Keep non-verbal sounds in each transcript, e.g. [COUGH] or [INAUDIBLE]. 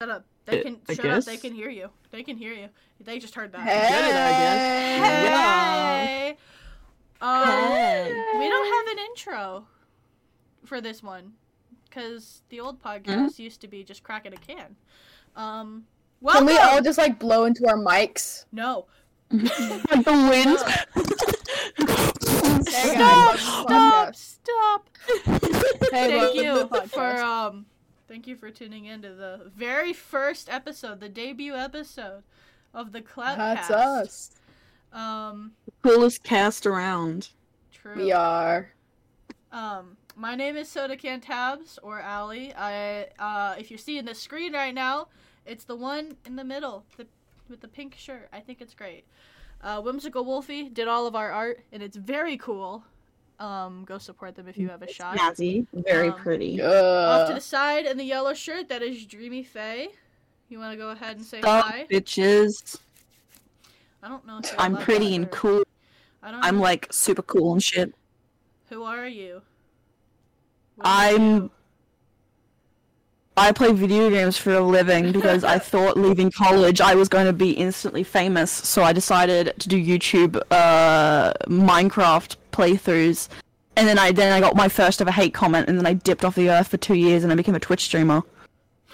Shut up. They I- can I shut up. They can hear you. They can hear you. They just heard that. Hey. Hey. Um, Hey. we don't have an intro for this one because the old podcast used to be just cracking a can. Um, welcome. Can we all just like blow into our mics? No. [LAUGHS] like the wind. Hey, Stop! Stop! Stop! Thank you for um. Thank you for tuning in to the very first episode, the debut episode of the Clout That's us. Um, Coolest cast around. true. We are. Um, my name is Soda Can Tabs or Allie. I uh, if you're seeing the screen right now, it's the one in the middle, the with the pink shirt. I think it's great. Uh, Whimsical Wolfie did all of our art, and it's very cool. Um, go support them if you have a shot. Snazzy. Very Um, pretty. Off to Uh, the side in the yellow shirt, that is Dreamy Fae. You want to go ahead and say Stop, hi? bitches. I don't know. If I'm pretty and or- cool. I don't. I'm know. like super cool and shit. Who are you? What I'm- do? I play video games for a living [LAUGHS] because I thought leaving college I was going to be instantly famous, so I decided to do YouTube uh, Minecraft playthroughs. And then I then I got my first ever hate comment, and then I dipped off the earth for two years, and I became a Twitch streamer.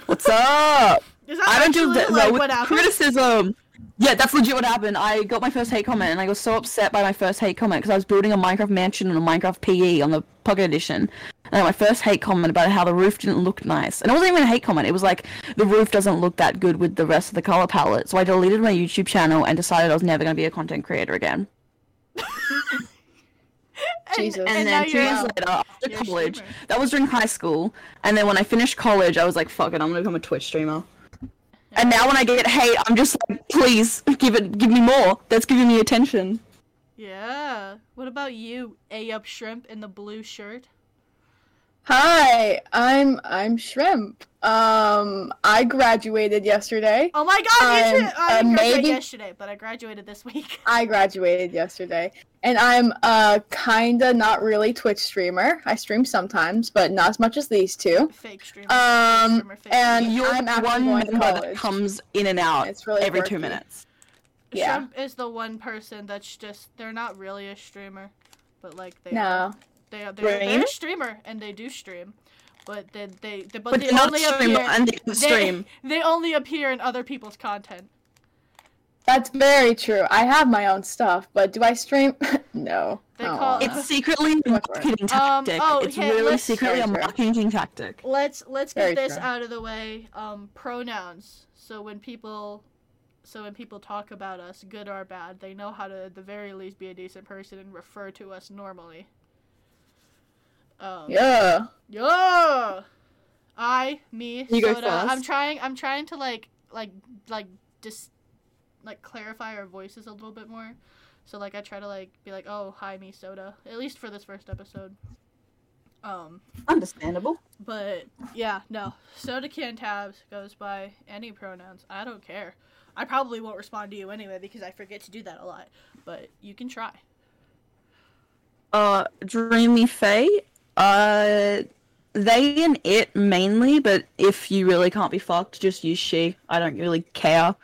What's up? [LAUGHS] Is that I don't do that like, with criticism. Yeah, that's legit what happened. I got my first hate comment, and I was so upset by my first hate comment because I was building a Minecraft mansion and a Minecraft PE on the Pocket Edition. And I got my first hate comment about how the roof didn't look nice. And it wasn't even a hate comment. It was like the roof doesn't look that good with the rest of the color palette. So I deleted my YouTube channel and decided I was never going to be a content creator again. [LAUGHS] And, Jesus. and, And, now then 2 you're years later, after you're college, streamer. that was during high school. And then when I finished college, I was like, fuck it, I'm going to become a Twitch streamer. And now when I get hate, I'm just like, please give it, give me more. That's giving me attention. Yeah. What about you, A up shrimp in the blue shirt? Hi, I'm I'm Shrimp. Um, I graduated yesterday. Oh my god, you Um, too! I uh, didn't maybe- yesterday, but I graduated this week. [LAUGHS] I graduated yesterday, and I'm uh kinda not really Twitch streamer. I stream sometimes, but not as much as these two. fake streamer. Um, fake streamer, fake and streamer. You're I'm actually one member that comes in and out It's really every two minutes. yeah. Shrimp is the one person that's just they're not really a streamer, but like they No. are. They are they're, they're a streamer and they do stream, but they they, they but, But they not a only streamer appear and they can they, stream. [LAUGHS] they only appear in other people's content. That's very true. I have my own stuff, but do I stream? [LAUGHS] no. They I don't call- wanna. It's secretly a Too much work. marketing Um, oh, it's okay, really secretly a Very true. marketing tactic. Let's let's get Very this true. out of the way. Um, pronouns. So when people, so when people talk about us, good or bad, they know how to at the very least be a decent person and refer to us normally. Um, Yeah. Yeah. I, me, You go soda. I'm trying. I'm trying to like, like, like, just, like, clarify our voices a little bit more. So like, I try to like be like, oh, hi, me, soda. At least for this first episode. Um, Understandable. but yeah, no. Soda can tabs goes by any pronouns. I don't care. I probably won't respond to you anyway because I forget to do that a lot. But you can try. Uh, Dreamy Fae. Uh, they and it mainly, but if you really can't be fucked, just use she. I don't really care.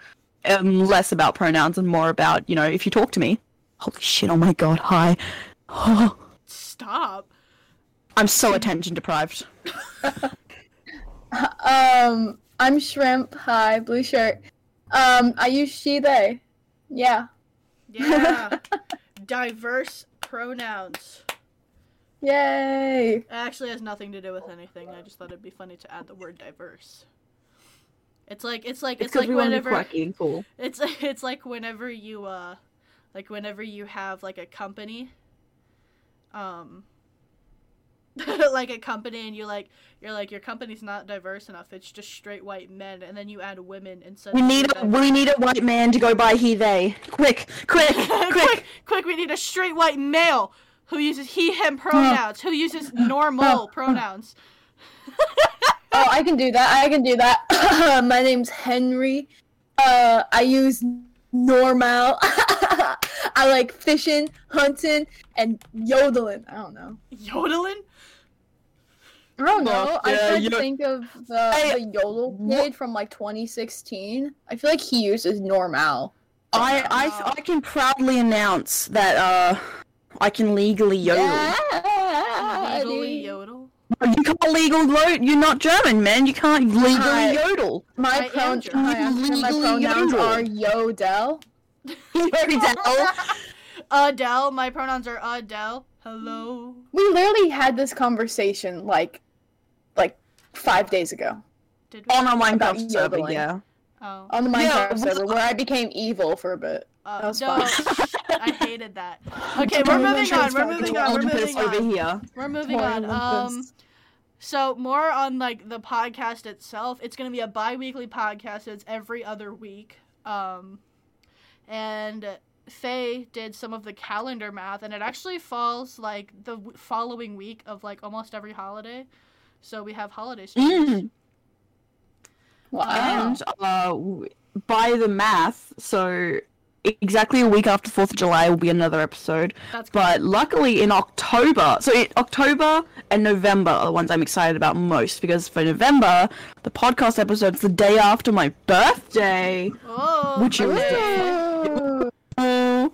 Um, less about pronouns and more about, you know, if you talk to me. Holy shit, oh my god, hi. [GASPS] Stop. I'm so attention deprived. [LAUGHS] Um, I'm Shrimp. Hi, blue shirt. Um, I use she, they. Yeah. Yeah. [LAUGHS] Diverse pronouns. Yay. It actually has nothing to do with anything. I just thought it'd be funny to add the word diverse. It's like it's like It's it's, like we want to be whenever cool. it's [LAUGHS] it's like whenever you uh like whenever you have like a company um [LAUGHS] like a company and you like you're like your company's not diverse enough it's just straight white men and then you add women instead We need a, we need a white man to go by he they. Quick, quick, [LAUGHS] quick. quick quick we need a straight white male who uses he him pronouns who uses normal pronouns Oh, I can do that. I can do that. [LAUGHS] My name's Henry. Uh, I use normal. [LAUGHS] I like fishing, hunting, and yodeling. I don't know. yodeling I don't know. Fuck I yeah, tried you- to think of the, Hey, the Yodel wha- kid from like 2016. I feel like he uses normal. I, I I can proudly announce that uh I can legally yodel. Yeah, Legally dude. yodel. You can't legal yodel. You're not German, man. You can't legally Hi. yodel. My, am pron- hi, actually, my Legally pronouns yodel. are Yodel. [LAUGHS] Yodel. [LAUGHS] Adele. My pronouns are Adele. Hello. We literally had this conversation like, like five days ago Did we? On a About Minecraft server, yodeling. yeah. Oh. on the Yeah, Minecraft server where I [LAUGHS] became evil for a bit. Uh, that was no, fun. I hated that. [LAUGHS] Okay, we're moving on. We're moving on. We're moving over on. here. We're moving on. Um, so more on like the podcast itself. It's gonna be a bi-weekly podcast. So it's every other week. Um, and Fae did some of the calendar math, and it actually falls like the w- following week of like almost every holiday. So we have holiday [LAUGHS] streams. Mm. Wow. And uh, by the math, so exactly a week after Fourth of July will be another episode. That's But luckily in October, so in October and November are the ones I'm excited about most because for November, the podcast episode's the day after my birthday. Oh, Which is-. [LAUGHS]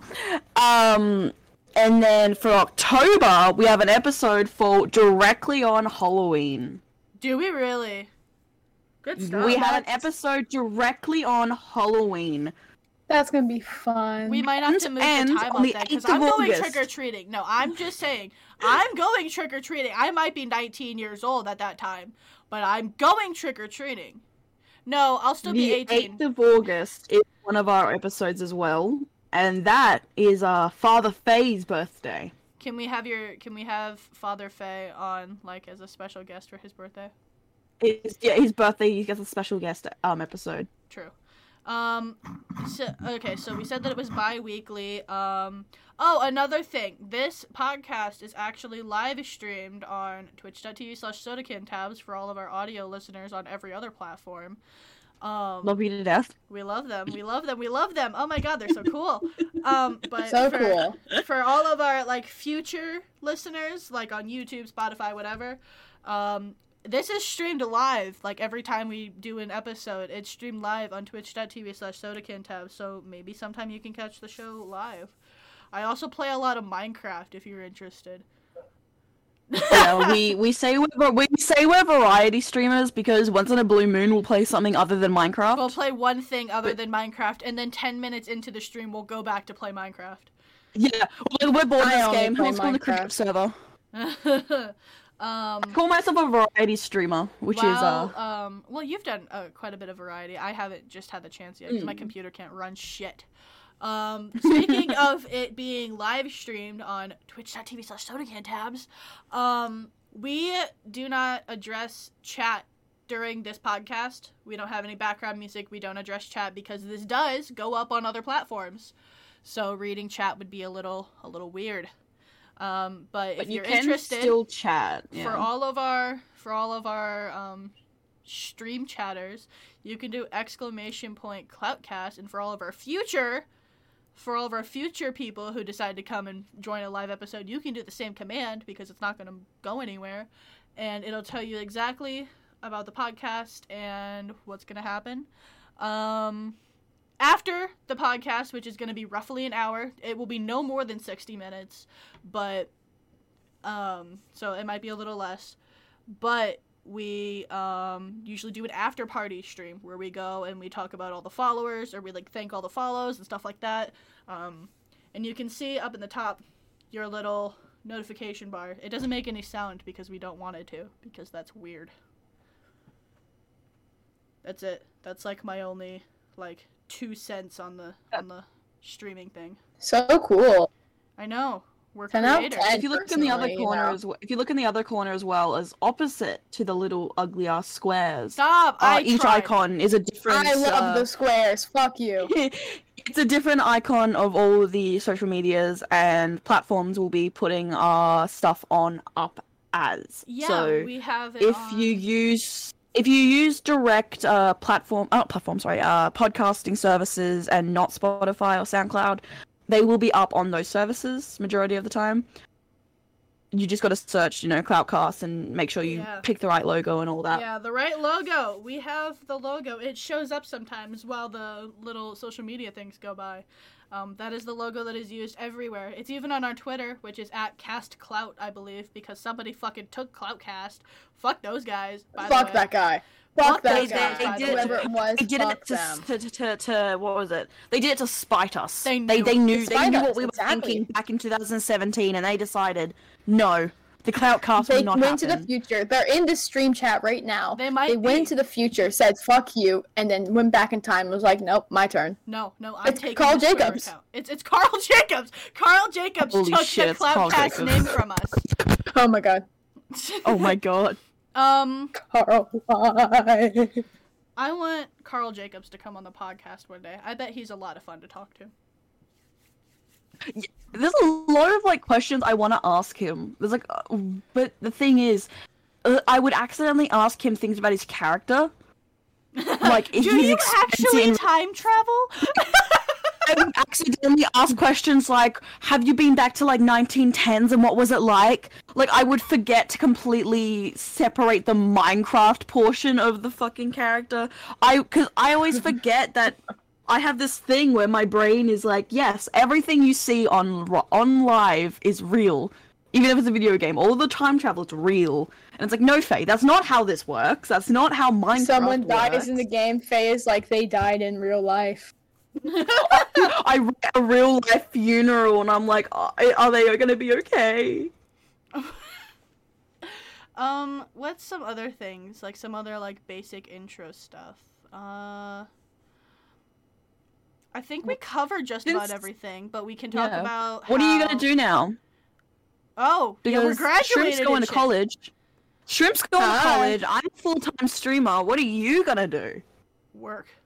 Um, and then for October, we have an episode for directly on Halloween. do we really? Good stuff. We have an episode directly on Halloween. That's gonna be fun. We might have to move And the time on that because I'm going trick or treating. No, I'm just saying I'm going trick or treating. I might be 19 years old at that time, but I'm going trick or treating. No, I'll still be 18. the 8th of August is one of our episodes as well, and that is uh, Father Fae's birthday. Can we have your? Can we have Father Fae on like as a special guest for his birthday? It's, yeah, his birthday. He gets a special guest um episode. True. Um. So okay. So we said that it was bi-weekly. Um. Oh, another thing. This podcast is actually live streamed on twitch.tv slash sodacan tabs for all of our audio listeners on every other platform. Um, Love you to death. we love them. We love them. We love them. Oh my god, they're so cool. Um, [LAUGHS] but so for, cool. for all of our like future listeners, like on YouTube, Spotify, whatever, um, this is streamed live. Like every time we do an episode, it's streamed live on twitch.tv slash sodacantab. So maybe sometime you can catch the show live. I also play a lot of Minecraft if you're interested. yeah, we we say we're we say we're variety streamers because once in a blue moon we'll play something other than Minecraft. We'll play one thing other than Minecraft, and then 10 minutes into the stream, we'll go back to play Minecraft. yeah, we're, we're bored of this game. play Let's go on the cricket Minecraft. server. [LAUGHS] um, I call myself a variety streamer, which is well, uh um, well, you've done uh, quite a bit of variety. I haven't just had the chance yet because my Mm. computer can't run shit. Um, speaking [LAUGHS] of it being live streamed on twitch.tv slash sodacan tabs, um, we do not address chat during this podcast. We don't have any background music. We don't address chat because this does go up on other platforms. So reading chat would be a little a little weird. Um, but, but if you you're can interested, still chat. for all of our for all of our um, stream chatters, you can do exclamation point cloutcast, and for all of our future, for all of our future people who decide to come and join a live episode, you can do the same command because it's not going to go anywhere, and it'll tell you exactly about the podcast and what's going to happen. Um, after the podcast, which is going to be roughly an hour, it will be no more than sixty minutes, but um, so it might be a little less. But we um, usually do an after party stream where we go and we talk about all the followers or we like thank all the follows and stuff like that. Um, and you can see up in the top your little notification bar. It doesn't make any sound because we don't want it to because that's weird. That's it. That's like my only like two cents on the on the streaming thing. So cool. I know. We're 10 out of creators. 10. if you look in the other personally, you corner know. as well, if you look in the other corner as well as opposite to the little ugly ass squares, Stop! uh, I each tried. icon is a different. I love uh, the squares. Fuck you. [LAUGHS] it's a different icon of all the social medias and platforms will be putting our stuff on up as. Yeah, so we have it if on- you use if you use direct uh platform uh, platform sorry uh podcasting services and not Spotify or SoundCloud, they will be up on those services majority of the time. you just got to search, you know, Cloutcast and make sure you Yeah. pick the right logo and all that. Yeah, the right logo. We have the logo. It shows up sometimes while the little social media things go by. Um, that is the logo that is used everywhere. It's even on our Twitter, which is at Cast Clout, I believe, because somebody fucking took Cloutcast. Fuck those guys. By Fuck the way. that guy. Fuck Fuck that those they, guy. guys, they did way. Whoever it was, They did fuck it to, them. to, to, to, to what was it? They did it to spite us. They they, knew. they knew they spite knew us, what we were exactly. thinking back in 2017, and they decided no, the Cloutcast They will not went to the future. They're in the stream chat right now. They might They went be. to the future, said "fuck you," and then went back in time. and Was like, "Nope, my turn." No, no, I'm It's taking Carl this Twitter Jacobs. account. It's it's Carl [LAUGHS] Jacobs. Carl Jacobs Holy took shit, the it's Carl Cloutcast Jacobs. name from us. [LAUGHS] Oh my god, oh my god. um, Carl. why? I want Carl Jacobs to come on the podcast one day. I bet he's a lot of fun to talk to. There's a lot of like questions I want to ask him. There's like, uh, but the thing is, uh, I would accidentally ask him things about his character. [LAUGHS] Like, if do he's you actually in- time travel? [LAUGHS] I would accidentally ask questions like, "Have you been back to like 1910s and what was it like?" Like, I would forget to completely separate the Minecraft portion of the fucking character. I, because I always forget that I have this thing where my brain is like, "Yes, everything you see on on live is real." Even if it's a video game, all the time travel is real, and it's like, no, Fae, that's not how this works. That's not how Minecraft Someone dies works. in the game phase like they died in real life. [LAUGHS] I read a real life funeral and I'm like, are, are they gonna be okay? [LAUGHS] um, what's some other things? Like some other like basic intro stuff. Uh I think we covered just about everything, but we can talk Yeah. about What are you gonna do now? Oh, yeah, we're Because graduating. Shrimp's going to college. Shrimp's going to college. I'm a full time streamer. What are you gonna do? Work. [LAUGHS]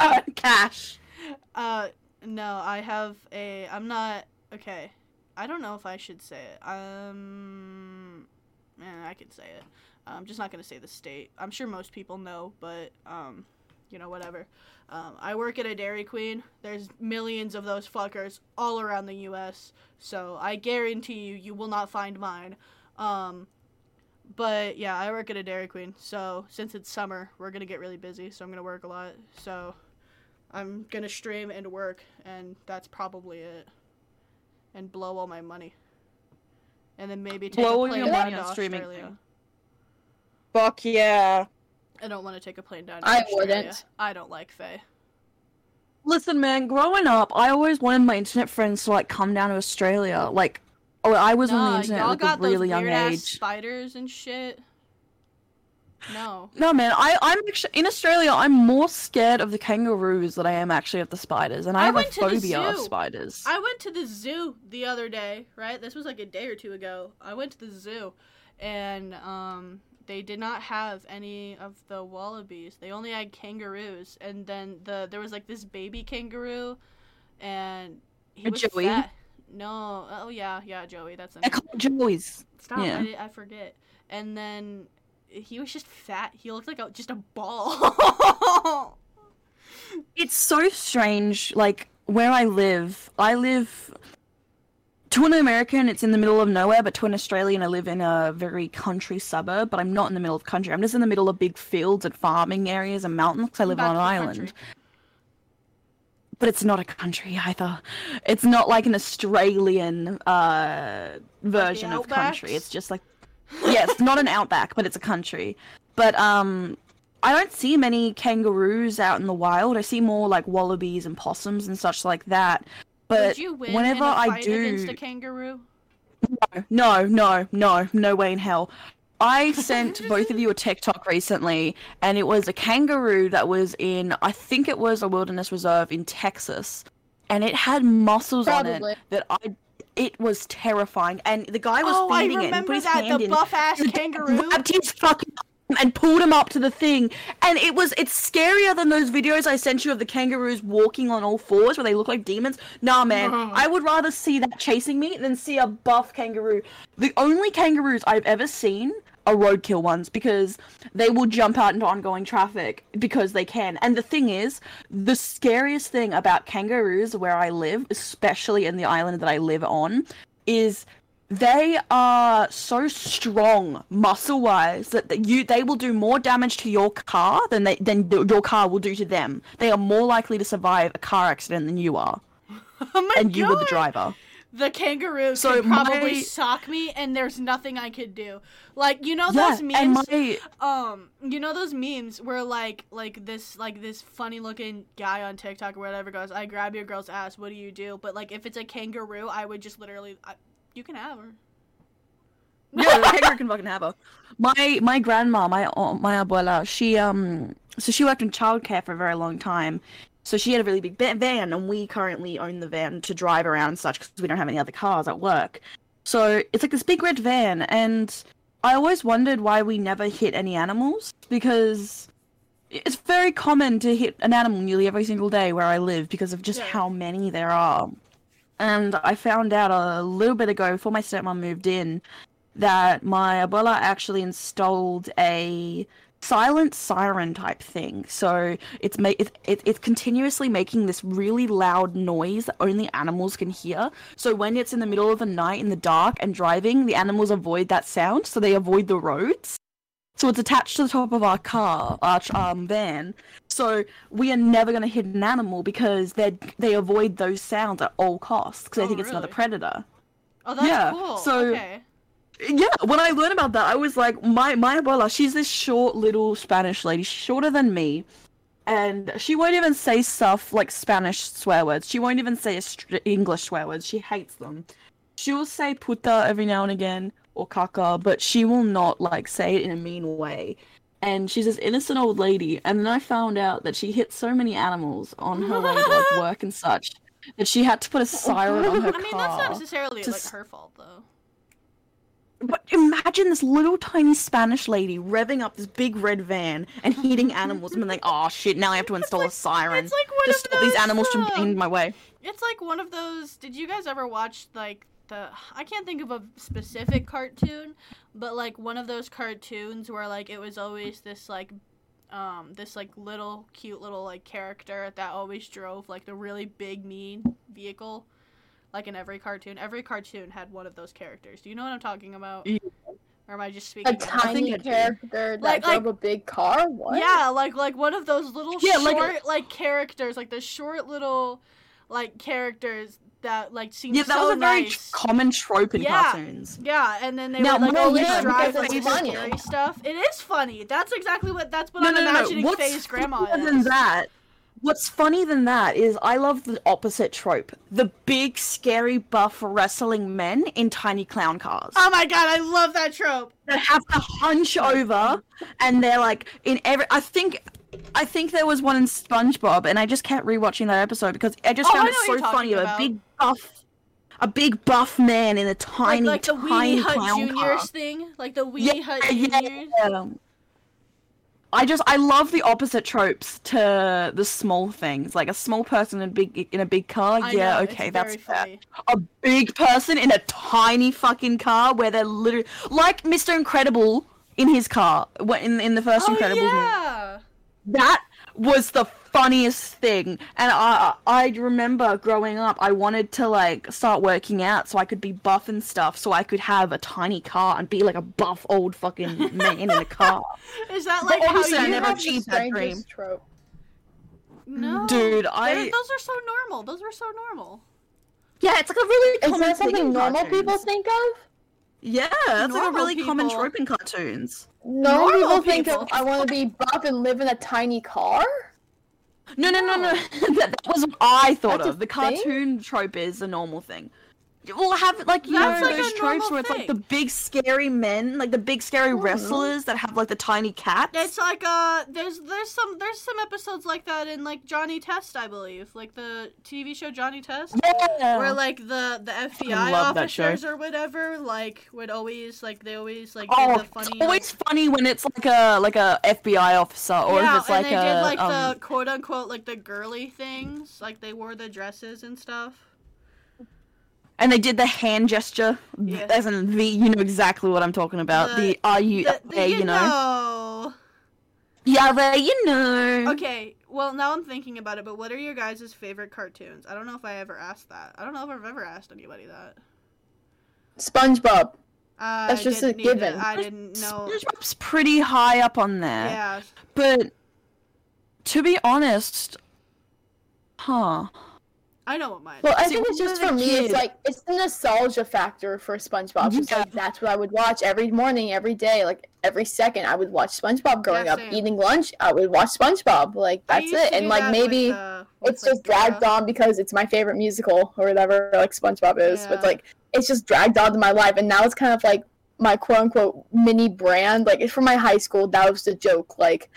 Uh, cash. Uh, no, I have a. I'm not. Okay. I don't know if I should say it. Um. Eh, I could say it. I'm just not gonna say the state. I'm sure most people know, but um, you know, whatever. Um, I work at a Dairy Queen. There's millions of those fuckers all around the U.S. So I guarantee you, you will not find mine. Um, but yeah, I work at a Dairy Queen. So since it's summer, we're gonna get really busy. So I'm gonna work a lot. So I'm gonna stream and work, and that's probably it. And blow all my money. And then maybe take Blow a plane your money on streaming Australia. thing. Fuck yeah. I don't want to take a plane down. To I Australia. wouldn't. I don't like Fae. Listen, man, growing up, I always wanted my internet friends to like come down to Australia. Like, oh, I was on the internet y'all at got a really those young weird ass age. spiders and shit. No. No, man, I, I'm actually in Australia. I'm more scared of the kangaroos than I am actually of the spiders, and I, I have a went to phobia of spiders. I went to the zoo the other day, right? This was like a day or two ago. I went to the zoo and um they did not have any of the wallabies. They only had kangaroos and then the there was like this baby kangaroo and he was Joey? fat. No, oh yeah, yeah, Joey, that's the I call Joey's. Stop, yeah. I, I forget. And then he was just fat. He looked like a, just a ball. [LAUGHS] It's so strange. Like where I live, I live. To an American, it's in the middle of nowhere, but to an Australian, I live in a very country suburb. But I'm not in the middle of country. I'm just in the middle of big fields and farming areas and mountains. 'cause I live Back on an island. country. but it's not a country either. It's not like an Australian uh, version of country. It's just like yeah, it's not an outback, but it's a country. But um, I don't see many kangaroos out in the wild. I see more like wallabies and possums and such like that. But Would you win whenever I do, against a kangaroo? no, no, no, no way in hell. I sent [LAUGHS] both of you a TikTok recently, and it was a kangaroo that was in, I think it was a wilderness reserve in Texas, and it had muscles on it that I. It was terrifying, and the guy was Oh, I feeding it. and he remember put his that the buff ass [LAUGHS] kangaroo. his fucking and pulled him up to the thing, and it was it's scarier than those videos I sent you of the kangaroos walking on all fours where they look like demons. Nah, man, No. I would rather see that chasing me than see a buff kangaroo. The only kangaroos I've ever seen are roadkill ones because they will jump out into ongoing traffic because they can. And the thing is, the scariest thing about kangaroos where I live, especially in the island that I live on, is they are so strong muscle wise that you they will do more damage to your car than they than th- your car will do to them. They are more likely to survive a car accident than you are, [LAUGHS] Oh my and you were the driver. The kangaroo So could probably my- sock me, and there's nothing I could do. Like you know those and memes. my um, you know those memes where like like this like this funny looking guy on TikTok or whatever goes, "I grab your girl's ass. What do you do?" But like if it's a kangaroo, I would just literally, I, you can have her. yeah, the can fucking have her. My my grandma, my uh, my abuela, she um, so she worked in childcare for a very long time. So she had a really big van, and we currently own the van to drive around and such because we don't have any other cars at work. So it's like this big red van, and I always wondered why we never hit any animals because it's very common to hit an animal nearly every single day where I live because of just Yeah. how many there are. And I found out a little bit ago before my stepmom moved in that my abuela actually installed a silent siren type thing. So it's ma- it, it, it's continuously making this really loud noise that only animals can hear. So when it's in the middle of the night in the dark and driving, the animals avoid that sound, so they avoid the roads. So it's attached to the top of our car, our um, van. So we are never going to hit an animal because they they avoid those sounds at all costs because they Oh, think it's another predator. Oh, that's Yeah, cool. so- okay. Yeah, when I learned about that, I was like, my my abuela, she's this short little Spanish lady, shorter than me, and she won't even say stuff like Spanish swear words. She won't even say str- English swear words. She hates them. She will say puta every now and again or caca, but she will not like say it in a mean way. And she's this innocent old lady. And then I found out that she hit so many animals on her way to like [LAUGHS] work and such that she had to put a siren on her [LAUGHS] I mean, that's not necessarily like her fault though. But imagine this little tiny Spanish lady revving up this big red van and [LAUGHS] hitting animals and being like, oh shit, now I have to install a siren It's like one to of stop these those, animals from getting um, in my way. It's like one of those. Did you guys ever watch like the? I can't think of a specific cartoon, but like one of those cartoons where like it was always this like, um, this like little cute little like character that always drove like the really big mean vehicle, like in every cartoon. Every cartoon had one of those characters. Do you know what I'm talking about? Yeah. Or am I just speaking? A tiny character that Like- drove like- a big car. What? Yeah, like like one of those little Yeah, like a- like, characters, like the short little like characters that like seem so nice. Yeah, that so was a very nice. common trope in Yeah. cartoons. Yeah, and then they Now, would like always yeah, drive like funny. scary stuff. It is funny. That's exactly what that's what No, I'm no, no, no. imagining What's Fae's grandma is. than that? What's funny than that is I love the opposite trope: the big, scary, buff wrestling men in tiny clown cars. Oh my god, I love that trope. that have to hunch over and they're like in every I think I think there was one in SpongeBob and I just kept rewatching that episode because I just Oh, found I it so funny of a big buff a big buff man in a Like, tiny like the tiny Weenie Hut clown Juniors car. thing, like the Weenie Yeah, Hut Juniors. yeah. I just I love the opposite tropes to the small things like a small person in a big in a big car. I yeah, know, okay, that's fair. a big person in a tiny fucking car where they're literally like Mr. Incredible in his car in in the first Oh Incredibles movie. Yeah. That was the funniest thing, and I I remember growing up, I wanted to like start working out so I could be buff and stuff, so I could have a tiny car and be like a buff old fucking man in a car. [LAUGHS] Is that like But how obviously I never have achieved that dream. trope. No, Dude, They're- I those are so normal. Those were so normal. yeah, it's like a really Is common that thing something in normal people think of? Yeah, that's like a Normal really common trope in cartoons. Normal, Normal people think people. of I want to be buff and live in a tiny car. No, no, no, no. No. [LAUGHS] that, that was what I thought That's of. The thing? cartoon trope is a normal thing. We'll have like you That's know like those tropes where it's like the big scary men, like the big scary Mhm. wrestlers that have like the tiny cats. It's like uh, there's there's some there's some episodes like that in like Johnny Test, I believe, like the TV show Johnny Test, yeah. where like the the FBI love that show. officers or whatever like would always like they always like oh, the it's funny. always funny when it's like a like a FBI officer or yeah, if it's like and they a did like um, the quote unquote like the girly things, like they wore the dresses and stuff. And they did the hand gesture Yeah. as in the you know exactly what I'm talking about. The- The, are you The- the there, you know? know. Yeah, there, you know. Okay, well now I'm thinking about it, but what are your guys' favorite cartoons? I don't know if I ever asked that. I don't know if I've ever asked anybody that. SpongeBob. I That's just a didn't given. I didn't know. SpongeBob's pretty high up on there. Yeah. But to be honest, huh? I know what mine. Well, I See, think it's just for a me. It's like it's the nostalgia factor for SpongeBob. It's Yeah. like that's what I would watch every morning, every day, like every second. I would watch SpongeBob growing Yeah, up. Eating lunch, I would watch SpongeBob. Like that's it. And like maybe with, uh, with, it's just dragged Dora. on because it's my favorite musical or whatever. Like SpongeBob is, but Yeah. it's like it's just dragged on to my life, and now it's kind of like my quote unquote mini brand. Like it's from my high school. That was the joke. Like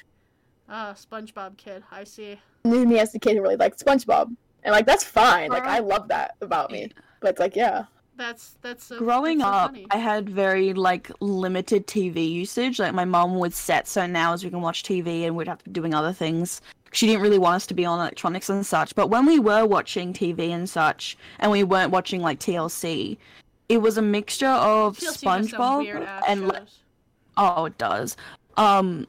Ah, SpongeBob kid. I see. knew me as the kid who really liked SpongeBob, and like that's fine. Like I love that about me. But it's like yeah. That's that's so. Growing that's so up, funny. I had very like limited TV usage. Like my mom would set certain hours we can watch TV, and we'd have to be doing other things. She didn't really want us to be on electronics and such. But when we were watching TV and such, and we weren't watching like TLC, it was a mixture of TLC SpongeBob weird-ass and le- shows. Oh, it does. Um,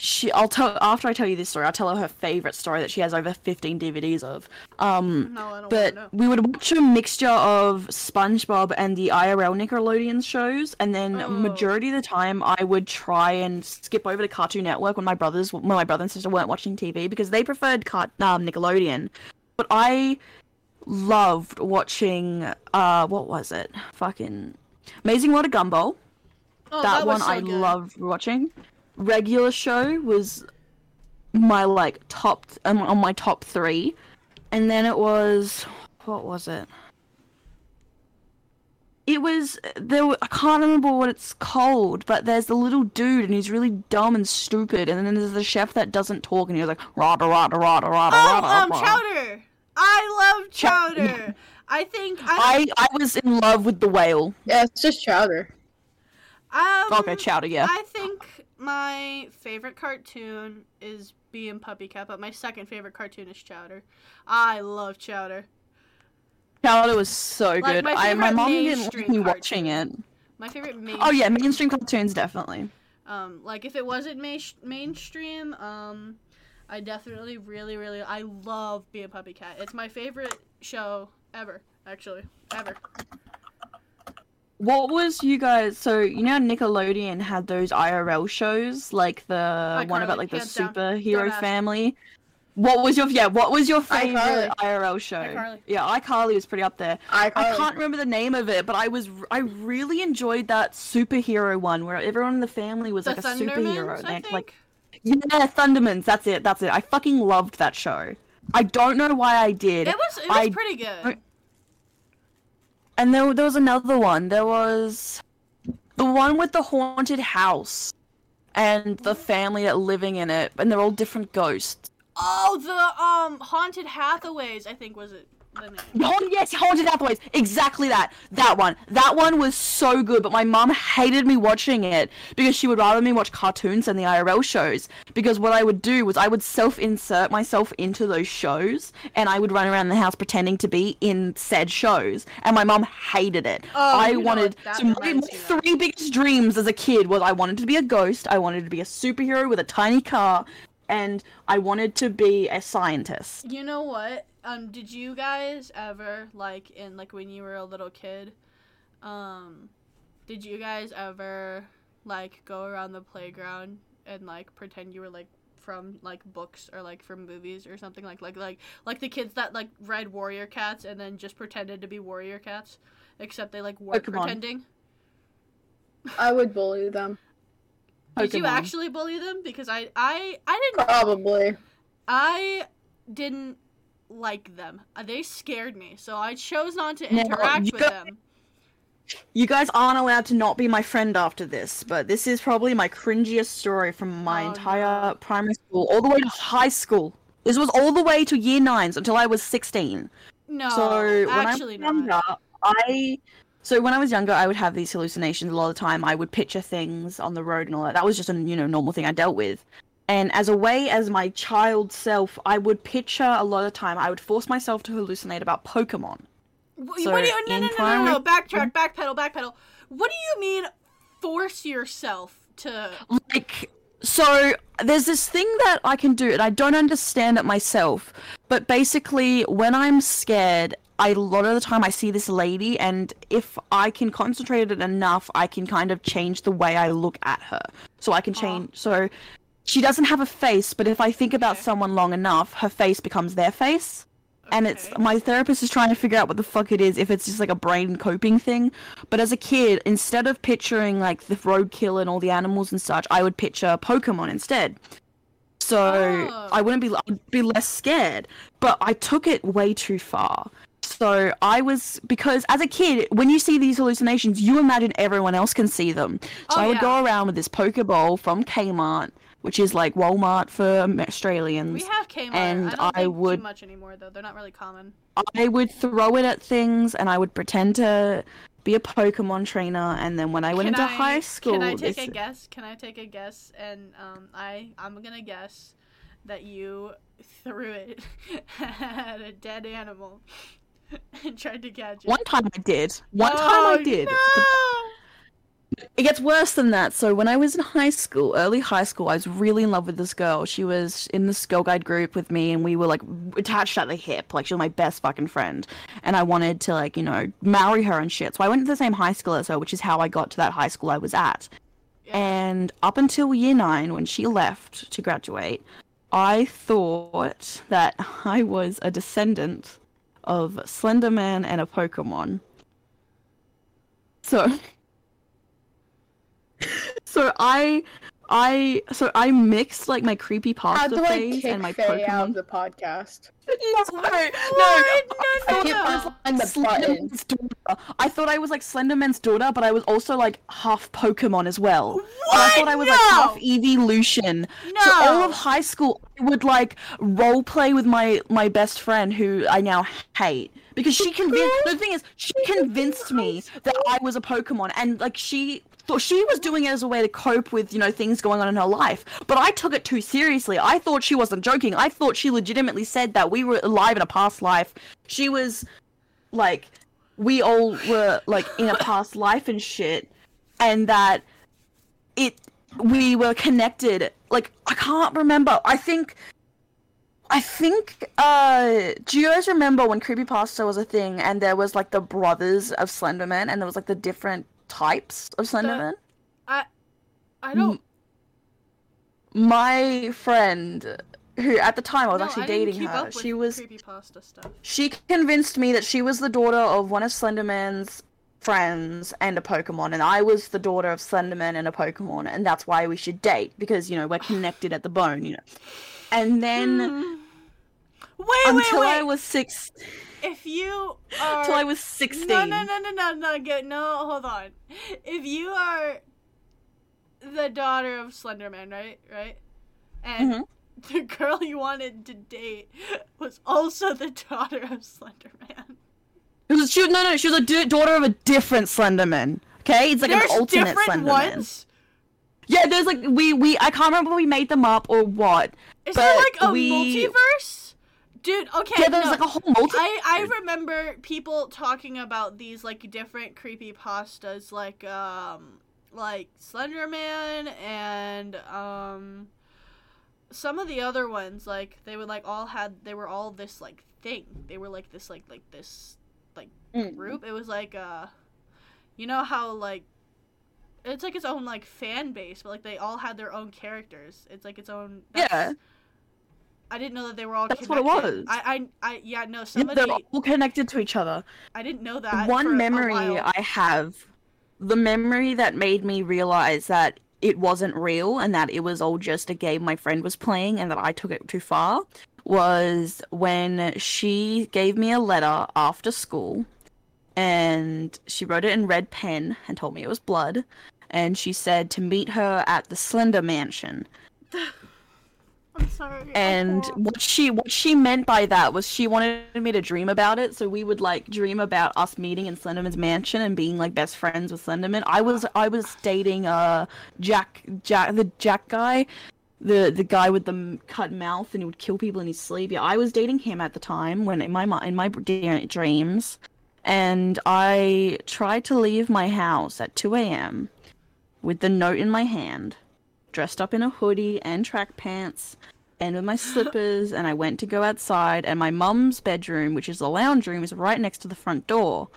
she. I'll tell after I tell you this story. I'll tell her her favorite story that she has over fifteen DVDs of. Um, No, I don't but want to know. we would watch a mixture of SpongeBob and the IRL Nickelodeon shows, and then Oh. majority of the time I would try and skip over to Cartoon Network when my brothers, when my brother and sister weren't watching TV because they preferred Cart- um, Nickelodeon. But I loved watching. Uh, what was it? Fucking Amazing World of Gumball Oh, that, was one so I good. loved watching. Regular show was my like top um, on my top three, and then it was what was it? It was there. were- I can't remember what it's called, but there's the little dude, and he's really dumb and stupid, and then there's the chef that doesn't talk, and he was like rada rada rada rada Oh, rada. um, rada." Chowder. I love Chow- Chowder. [LAUGHS] I think I, I I was in love with the whale. Yeah, it's just chowder. um, Okay, Chowder, yeah. I think my favorite cartoon is Bee and Puppy Cat, but my second favorite cartoon is Chowder. I love Chowder. Chowder was so Like, good. my I my mom didn't like me watching it. My favorite main. Oh yeah, mainstream cartoons definitely. Um, like if it wasn't main- mainstream, um, I definitely really, really, I love Bee and Puppy Cat. It's my favorite show ever, actually, ever. What was you guys? So you know Nickelodeon had those IRL shows, like the one about like the hands down. superhero family. What was your yeah? What was your favorite iCarly. IRL show? iCarly. Yeah, iCarly was pretty up there. I, I can't remember the name of it, but I was I really enjoyed that superhero one where everyone in the family was The like a superhero. I think. like yeah, Thundermans. That's it. That's it. I fucking loved that show. I don't know why I did. it was, it was I pretty good. And there, there was another one. There was the one with the haunted house and the family that living in it, and they're all different ghosts. Oh, the um haunted Hathaways, I think was it the name. Haunted, yes, haunted Hathaways. Exactly that. That one. That one was so good, but my mom hated me watching it because she would rather me watch cartoons than the IRL shows. Because what I would do was I would self-insert myself into those shows, and I would run around the house pretending to be in said shows, and my mom hated it. Oh, I wanted so my, my reminds me of. three biggest dreams as a kid was I wanted to be a ghost, I wanted to be a superhero with a tiny car, and I wanted to be a scientist. You know what? Um, did you guys ever like in like when you were a little kid? Um, did you guys ever like go around the playground and like pretend you were like from like books or like from movies or something like like like like the kids that like read Warrior Cats and then just pretended to be Warrior Cats, except they like weren't Pokemon. pretending. I would bully them. Did you Pokemon. actually bully them? Because I I I didn't Probably. I didn't like them. Uh, They scared me, so I chose not to interact you with got- them. You guys aren't allowed to not be my friend after this, but this is probably my cringiest story from my Oh, entire no. primary school, all the way to high school. This was all the way to year nines until I was 16. No, so when actually I was younger, not. I so when I was younger, I would have these hallucinations a lot of the time. I would picture things on the road and all that. That was just a you know normal thing I dealt with. And as a way, as my child self, I would picture a lot of time. I would force myself to hallucinate about Pokemon. What, So, what do you? No, in no, no, no, no, Backtrack, backpedal, backpedal. What do you mean? Force yourself to. like so there's this thing that I can do and I don't understand it myself but basically when I'm scared I, a lot of the time I see this lady and if I can concentrate it enough I can kind of change the way I look at her so I can Aw. change so she doesn't have a face but if I think about Okay. someone long enough her face becomes their face. And it's my therapist is trying to figure out what the fuck it is if it's just like a brain coping thing. But as a kid instead of picturing like the roadkill and all the animals and such i would picture pokemon instead. So Oh. i wouldn't be i'd be less scared. But i took it way too far. So i was because as a kid when you see these hallucinations you imagine everyone else can see them. So Oh, i would yeah. go around with this pokeball from kmart which is like walmart for australians We have Kmart. and I, don't I think would- too much anymore though. They're not really common. I would throw it at things and I would pretend to be a Pokemon trainer and then when I went Can into I- high school Can I take this- a guess? Can I take a guess? And um, I I'm gonna guess that you threw it [LAUGHS] at a dead animal [LAUGHS] and tried to catch it. one time I did. One time Oh, I did. No! It gets worse than that. So when I was in high school, early high school, I was really in love with this girl. She was in this girl guide group with me and we were like attached at the hip. Like she was my best fucking friend. And I wanted to like, you know, marry her and shit. So I went to the same high school as her, which is how I got to that high school I was at. Yeah. And up until year nine, when she left to graduate, I thought that [LAUGHS] I was a descendant of Slenderman and a Pokemon. So, [LAUGHS] [LAUGHS] so I, I, so I mixed like my creepy How pasta do I phase kick and my Faye out of Pokemon. the podcast? [LAUGHS] No, no, What? I No, thought no, I was no. Find the button. Slenderman's daughter. I thought I was like Slenderman's daughter, but I was also like half Pokemon as well. What? And I thought I was like half evolution. No. So all of high school, I would like role play with my my best friend, who I now hate, because she convinced. the thing is, she convinced me that I was a Pokemon, and like she thought she was doing it as a way to cope with you know things going on in her life. But I took it too seriously. I thought she wasn't joking. I thought she legitimately said that we were alive in a past life. She was like, we all were like in a past [LAUGHS] life and shit, and that it we were connected like i can't remember i think i think uh do you guys remember when creepypasta was a thing and there was like the brothers of slenderman and there was like the different types of slenderman I I don't. my friend who at the time i was no, actually I dating her she was she convinced me that she was the daughter of one of slenderman's friends and a pokemon and i was the daughter of slenderman and a pokemon and that's why we should date because you know we're connected at the bone you know and then Hmm. Wait, until wait, wait. I was six, If you are. until I was sixteen. No, no, no, no, no, no, get, no, hold on. If you are the daughter of Slenderman, right? Right? And Mhm. the [LAUGHS] girl you wanted to date was also the daughter of Slenderman. It was she. No, no, she was a d- daughter of a different Slenderman. Okay, it's like There's an alternate different Slenderman. ones? Yeah, there's like we we I can't remember if we made them up or what. Is there like a we- multiverse? Dude, okay. Yeah, there's no. like a whole multi. I I remember people talking about these like different creepy pastas like um like Slenderman and um some of the other ones like they would like all had they were all this like thing. They were like this like like this Mm. group. It was like uh you know how like it's like its own like fan base, but like they all had their own characters. It's like its own Yeah. I didn't know that they were all connected. That's what it was. I, I, I, yeah, no. Yeah, Somebody, they're all connected to each other. I didn't know that. One memory. I have, the memory that made me realize that it wasn't real and that it was all just a game my friend was playing and that I took it too far was when she gave me a letter after school and she wrote it in red pen and told me it was blood and she said to meet her at the Slender Mansion [LAUGHS] I'm sorry. And what she what she meant by that was she wanted me to dream about it so we would like dream about us meeting in slenderman's mansion and being like best friends with slenderman i was i was dating uh jack jack the jack guy the the guy with the cut mouth and he would kill people in his sleep yeah i was dating him at the time when in my in my dreams and I tried to leave my house at 2 a.m. with the note in my hand, dressed up in a hoodie and track pants, and with my [GASPS] slippers, and I went to go outside, and my mum's bedroom, which is the lounge room, is right next to the front door.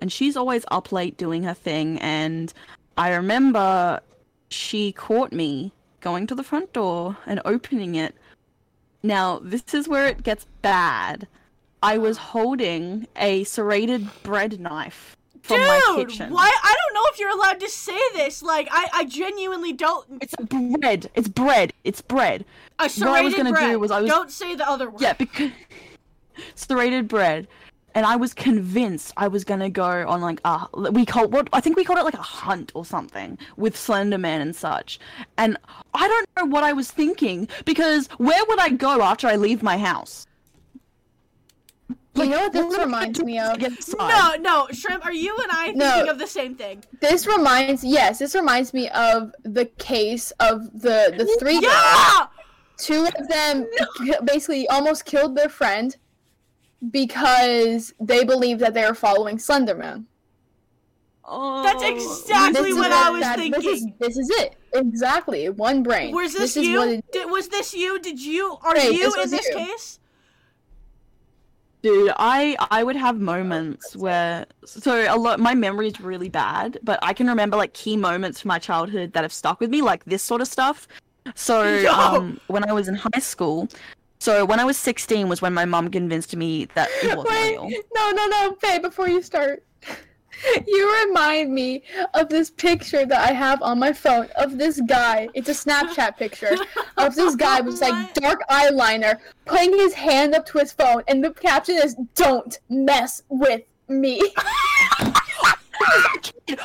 And she's always up late doing her thing, and I remember she caught me going to the front door and opening it. Now, this is where it gets bad. I was holding a serrated bread knife from my Dude, kitchen. why? I don't know if you're allowed to say this. Like, I, I genuinely don't. It's bread. It's bread. It's bread. I was gonna do was I was- Don't say the other word. Yeah, because [LAUGHS] serrated bread. And I was convinced I was gonna go on like a we call what I think we called it like a hunt or something with Slenderman and such. And I don't know what I was thinking because where would I go after I leave my house? You know what what this reminds me of? get? No, no, shrimp. Are you and I No. thinking of the same thing? This reminds yes, this reminds me of the case of the the three girls. Yeah. Two of them ki- basically almost killed their friend because they believed that they were following Slenderman. Oh, That's exactly This what is I was that- This is, this is it. Exactly. One brain. Was this, is you? what it- Did, was this you? Did you? Are Hey, you this in this you. case? Dude, I I would have moments where so a lot my memory is really bad, but I can remember like key moments from my childhood that have stuck with me, like this sort of stuff. So [LAUGHS] um, when I was in high school, so when I was 16 was when my mum convinced me that it [LAUGHS] wasn't Wait, real. no, no, no, Fae, before you start. [LAUGHS] You remind me of this picture that I have on my phone of this guy. It's a Snapchat picture of this guy with like [LAUGHS] dark eyeliner putting his hand up to his phone, and the caption is "Don't mess with me." [LAUGHS] Kids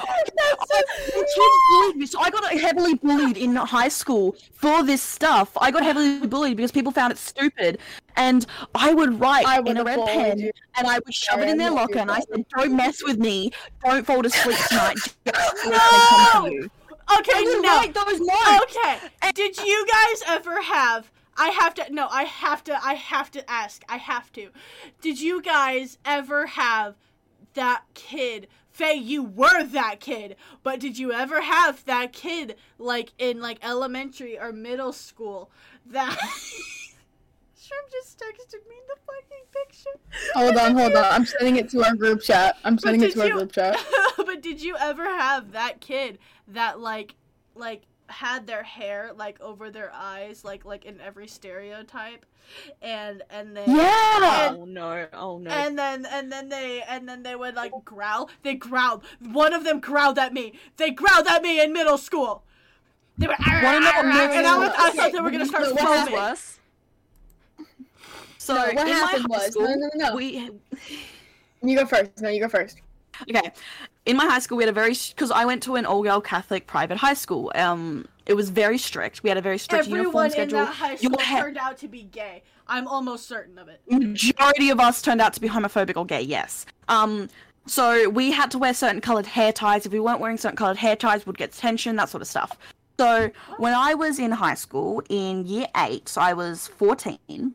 bullied me, so I got heavily bullied in high school for this stuff. I got heavily bullied because people found it stupid, and I would write I in a red pen, you. and I would shove it in their locker, and I said, "Don't mess with me. Don't fall asleep tonight. [LAUGHS] Just let me come to you." Okay, I no. write those notes. Okay. Did you guys ever have? I have to. No, I have to. I have to ask. I have to. Did you guys ever have that kid? Fae, you were that kid, but did you ever have that kid like in like elementary or middle school that? [LAUGHS] Shrimp just texted me the fucking picture. Hold on, hold on. I'm sending it to our group chat. I'm sending it to our group chat. [LAUGHS] but did you ever have that kid that like like had their hair like over their eyes like like in every stereotype and and then Yeah. Oh no! Oh no! and then and then they and then they would like growl they growled one of them growled at me they growled at me in middle school they were Wanna know what and I, was, I school- thought they were gonna start okay, what What's happened? foaming. worse? So No, what in my happened high was- school, no, no, no, no. we You go first. No, you go first. Okay. In my high school, we had a very because I went to an all-girl Catholic private high school. Um, it was very strict. We had a very strict uniform everyone in schedule. that high school hair- turned out to be gay i'm almost certain of it majority of us turned out to be homophobic or gay. Yes. Um. So we had to wear certain colored hair ties. If we weren't wearing certain colored hair ties, we'd get detention. That sort of stuff. So when I was in high school in year eight, so I was fourteen.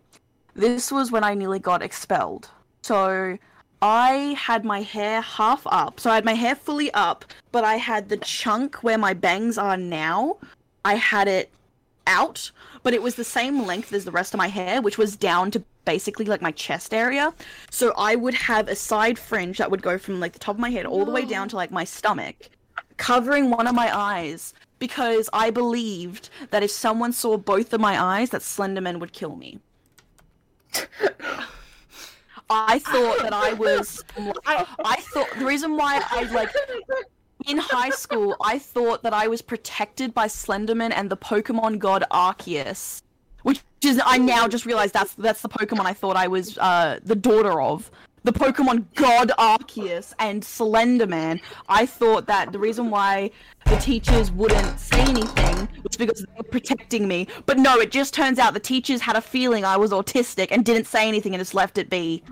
This was when I nearly got expelled. So I had my hair half up. So I had my hair fully up, but I had the chunk where my bangs are now. I had it out, but it was the same length as the rest of my hair, which was down to basically like my chest area. So I would have a side fringe that would go from like the top of my head all the way down to like my stomach, covering one of my eyes because I believed that if someone saw both of my eyes, that Slenderman would kill me. [LAUGHS] I [LAUGHS] thought that I was. I- I thought the reason why I like in high school, I thought that I was protected by Slenderman and the Pokemon god Arceus, which is I now just realized that's that's the Pokemon I thought I was uh, the daughter of. The Pokemon god Arceus and Slenderman. I thought that the reason why the teachers wouldn't say anything was because they were protecting me. But no, it just turns out the teachers had a feeling I was autistic and didn't say anything and just left it be.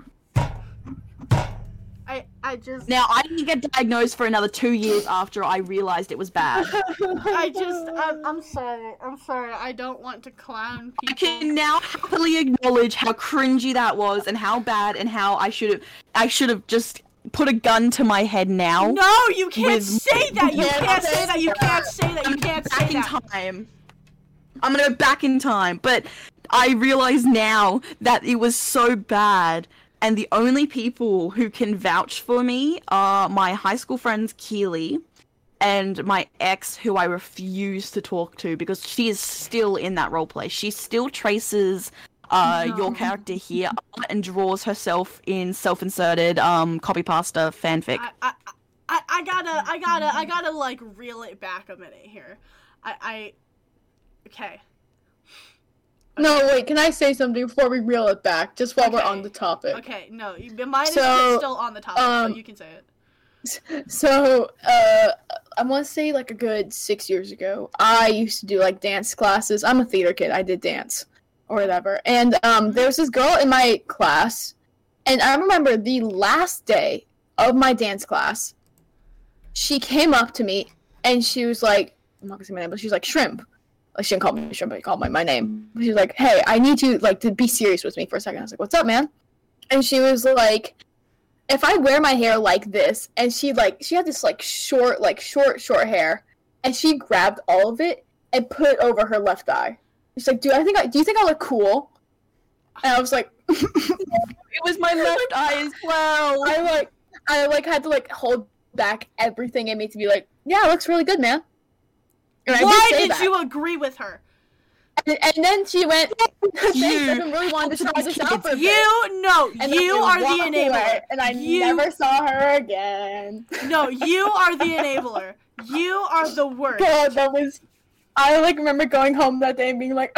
I I just Now I didn't get diagnosed for another two years after I realized it was bad. [LAUGHS] I just I'm, I'm sorry. I'm sorry. I don't want to clown I can now happily acknowledge how cringy that was and how bad and how I should have I should have just put a gun to my head now. No, you can't say that. You can't say that. You can't say that. You can't back say in that. time. I'm gonna go back in time, but I realize now that it was so bad, and the only people who can vouch for me are my high school friends Keely and my ex, who I refuse to talk to because she is still in that roleplay. She still traces uh, No. your character here and draws herself in self-inserted um, copy pasta fanfic. I, I, I, I gotta, I gotta, I gotta like reel it back a minute here. I, I, okay. No, wait. Can I say something before we reel it back? Just while we're on the topic. Okay, no, you, mine is So, still on the topic, um, so you can say it. [LAUGHS] So, uh, I want to say like a good six years ago, I used to do like dance classes. I'm a theater kid. I did dance or whatever. And um, there was this girl in my class, and I remember the last day of my dance class, she came up to me and she was like, I'm not gonna say my name, but she was like, Shrimp. Like, she didn't call me Shrimp, but she called my, my name. She was like, Hey, I need you like to be serious with me for a second. I was like, What's up, man? And she was like, if I wear my hair like this, and she like she had this like short, like short, short hair, and she grabbed all of it and put it over her left eye. She's like, "Do I think I do you think I look cool?" And I was like, [LAUGHS] It was my left eye as well. I like I like had to like hold back everything in me to be like, "Yeah, it looks really good, man." And Why did you agree with her? And, and then she went, [LAUGHS] "Thanks, You. Been really to try this out for a bit." You no, And you are the enabler. and I you never saw her again. no, you are the enabler. You are the worst. God, that was. I like remember going home that day and being like, [LAUGHS]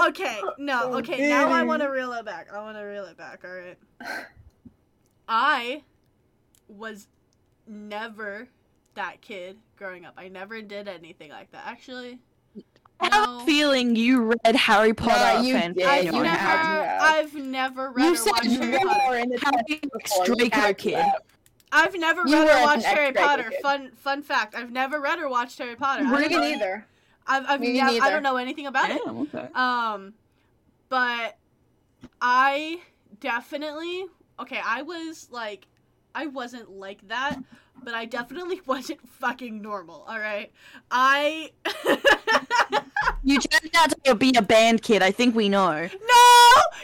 Okay, no, Oh, okay, now I want to reel it back. I want to reel it back, alright? I was never that kid growing up. I never did anything like that. Actually, I have no. a feeling you read Harry Potter you fanfic did. I've you never, had house. to have. I've never read you or said watched you Harry Potter. in the Harry you Draco had to kid. I've never You read or watched Harry Potter. kid. Fun fun fact: I've never read or watched Harry Potter. I Me don't know- neither. I've, I've Me nev- I don't know anything about it. Damn, okay. Um, but I definitely okay. I was like, I wasn't like that, but I definitely [LAUGHS] wasn't fucking normal. All right, I You [LAUGHS] turned out to be a band kid. I think we know.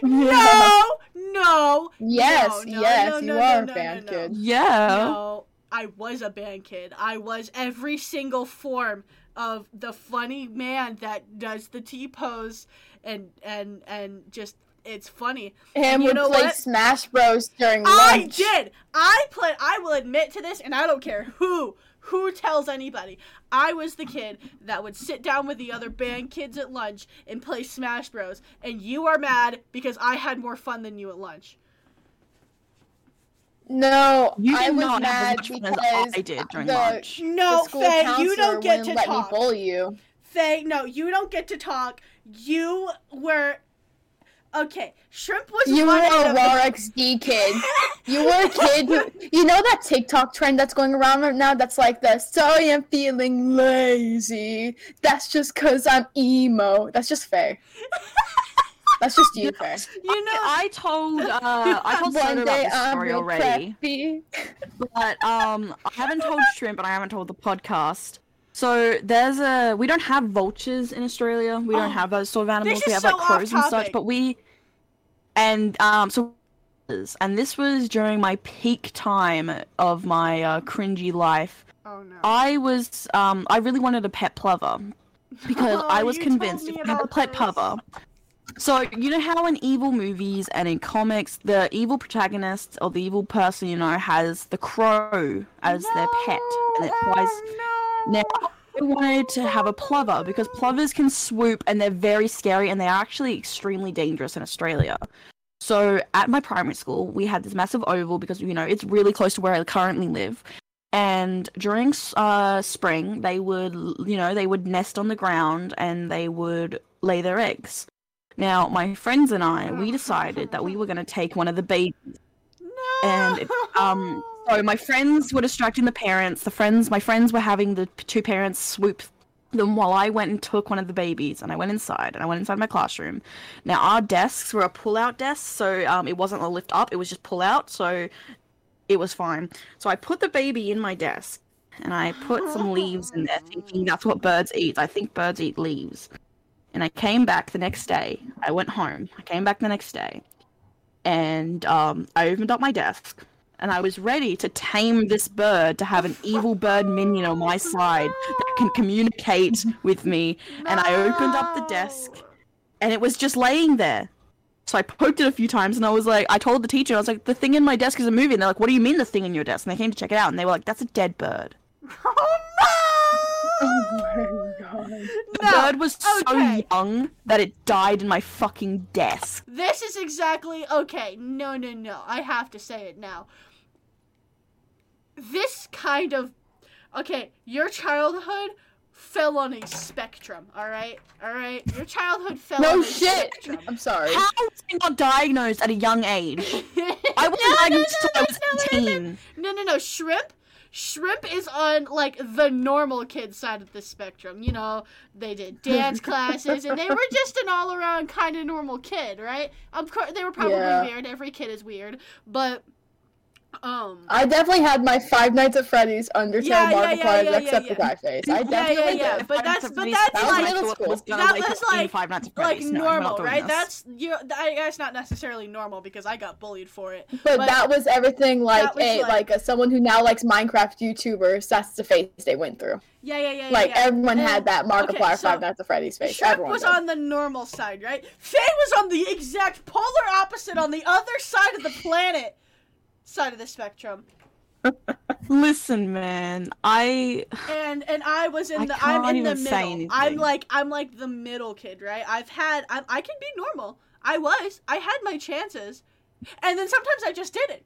no, no, no. Yes, no, yes, no, you no, are no, a band no, no. kid. Yeah. No, I was a band kid. I was every single form of the funny man that does the T pose and and and just it's funny. And you would know play what? Smash Bros during I lunch. did. I played. I will admit to this, and I don't care who who tells anybody. I was the kid that would sit down with the other band kids at lunch and play Smash Bros. And you are mad because I had more fun than you at lunch. No, You I did was not have as mad much fun as I did during the, lunch. No, Fae, you don't get wouldn't to let talk. me bully you. Fae, no, you don't get to talk. You were okay. Shrimp was You were one a of the- raw XD kid. [LAUGHS] You were a kid who, you know that TikTok trend that's going around right now that's like the sorry I'm feeling lazy. That's just cause I'm emo. That's just Fae. [LAUGHS] That's just you, Fae. You know, I told uh, I told Soda One about day this I'm story already, preppy. but um, I haven't told Shrimp and I haven't told the podcast. So there's a we don't have vultures in Australia. We Oh, don't have those sort of animals. We have so like crows and such, but we and um so and this was during my peak time of my uh, cringy life. oh no. I was um I really wanted a pet plover because [LAUGHS] I Oh, was convinced if I had a pet plover. So you know how in evil movies and in comics, the evil protagonist or the evil person you know has the crow as their pet, and it flies. Oh, no. Now I wanted to have a plover because plovers can swoop and they're very scary and they're actually extremely dangerous in Australia. So at my primary school, we had this massive oval because you know it's really close to where I currently live. And during uh, spring, they would, you know, they would nest on the ground and they would lay their eggs. Now, my friends and I, we decided that we were going to take one of the babies No. and um so my friends were distracting the parents the friends my friends were having the two parents swoop them while I went and took one of the babies and I went inside and I went inside my classroom. Now our desks were a pull-out desk, so um, it wasn't a lift up; it was just pull out, so it was fine. So I put the baby in my desk and I put some [GASPS] leaves in there, thinking that's what birds eat. I think birds eat leaves. And I came back the next day. I went home. I came back the next day, and um, I opened up my desk and I was ready to tame this bird to have an evil bird minion on my side that can communicate with me. And I opened up the desk, and it was just laying there. So I poked it a few times, and I was like, I told the teacher, I was like, the thing in my desk is moving. And they're like, what do you mean the thing in your desk? And they came to check it out, and they were like, that's a dead bird. [LAUGHS] Oh no! Oh my god. The no! bird was so okay. young that it died in my fucking desk. This is exactly okay. No, no, no. I have to say it now. This kind of okay. Your childhood fell on a spectrum. All right, all right. Your childhood fell on No a shit. spectrum. I'm sorry. How was I not diagnosed at a young age? [LAUGHS] I was No, no, diagnosed no, until I was no, no, no. 18. No, no, no. Shrimp. Shrimp is on like the normal kid side of the spectrum. You know, they did [LAUGHS] dance classes and they were just an all around kind of normal kid, right? Of course, they were probably Yeah. weird. Every kid is weird, but um. I definitely had my Five Nights at Freddy's, Undertale, Yeah, yeah, yeah, Markiplier, yeah, except yeah. for Die Face. I Yeah, definitely yeah, did. yeah. But that's- but that's That was like- middle school. That was like- Five Nights at like Freddy's. No, normal, doing right? this. That's you. I guess not necessarily normal because I got bullied for it. But, But that was everything like was a like- like, a, someone who now likes Minecraft YouTubers. That's the face they went through. Yeah, yeah, yeah. yeah, Like yeah. everyone And- had that Markiplier okay, so Five Nights at Freddy's face. Shrimp everyone was did. on the normal side, right? Fae was on the exact polar opposite, on the other side of the planet, side of the spectrum, [LAUGHS] Listen, man. I and and I was in I the I'm in the middle. I'm like I'm like the middle kid, right? I've had I, I can be normal. I was. I had my chances, and then sometimes I just didn't.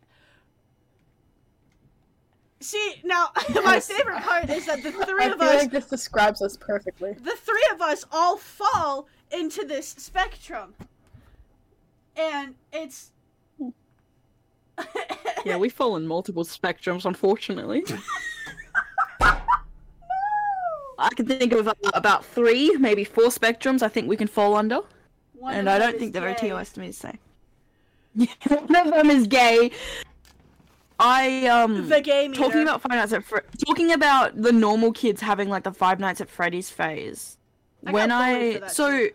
See now, [LAUGHS] my favorite part is that the [LAUGHS] three of us like this describes us perfectly. the three of us all fall into this spectrum. And it's [LAUGHS] yeah, we fall in multiple spectrums, unfortunately. No [LAUGHS] I can think of uh, about three, maybe four spectrums. I think we can fall under, One and I don't think they're very. TOS to me to say. [LAUGHS] One of them is gay. I um The gay meter. talking about Five Nights at Fre- talking about the normal kids having like the Five Nights at Freddy's phase. I when I so, too.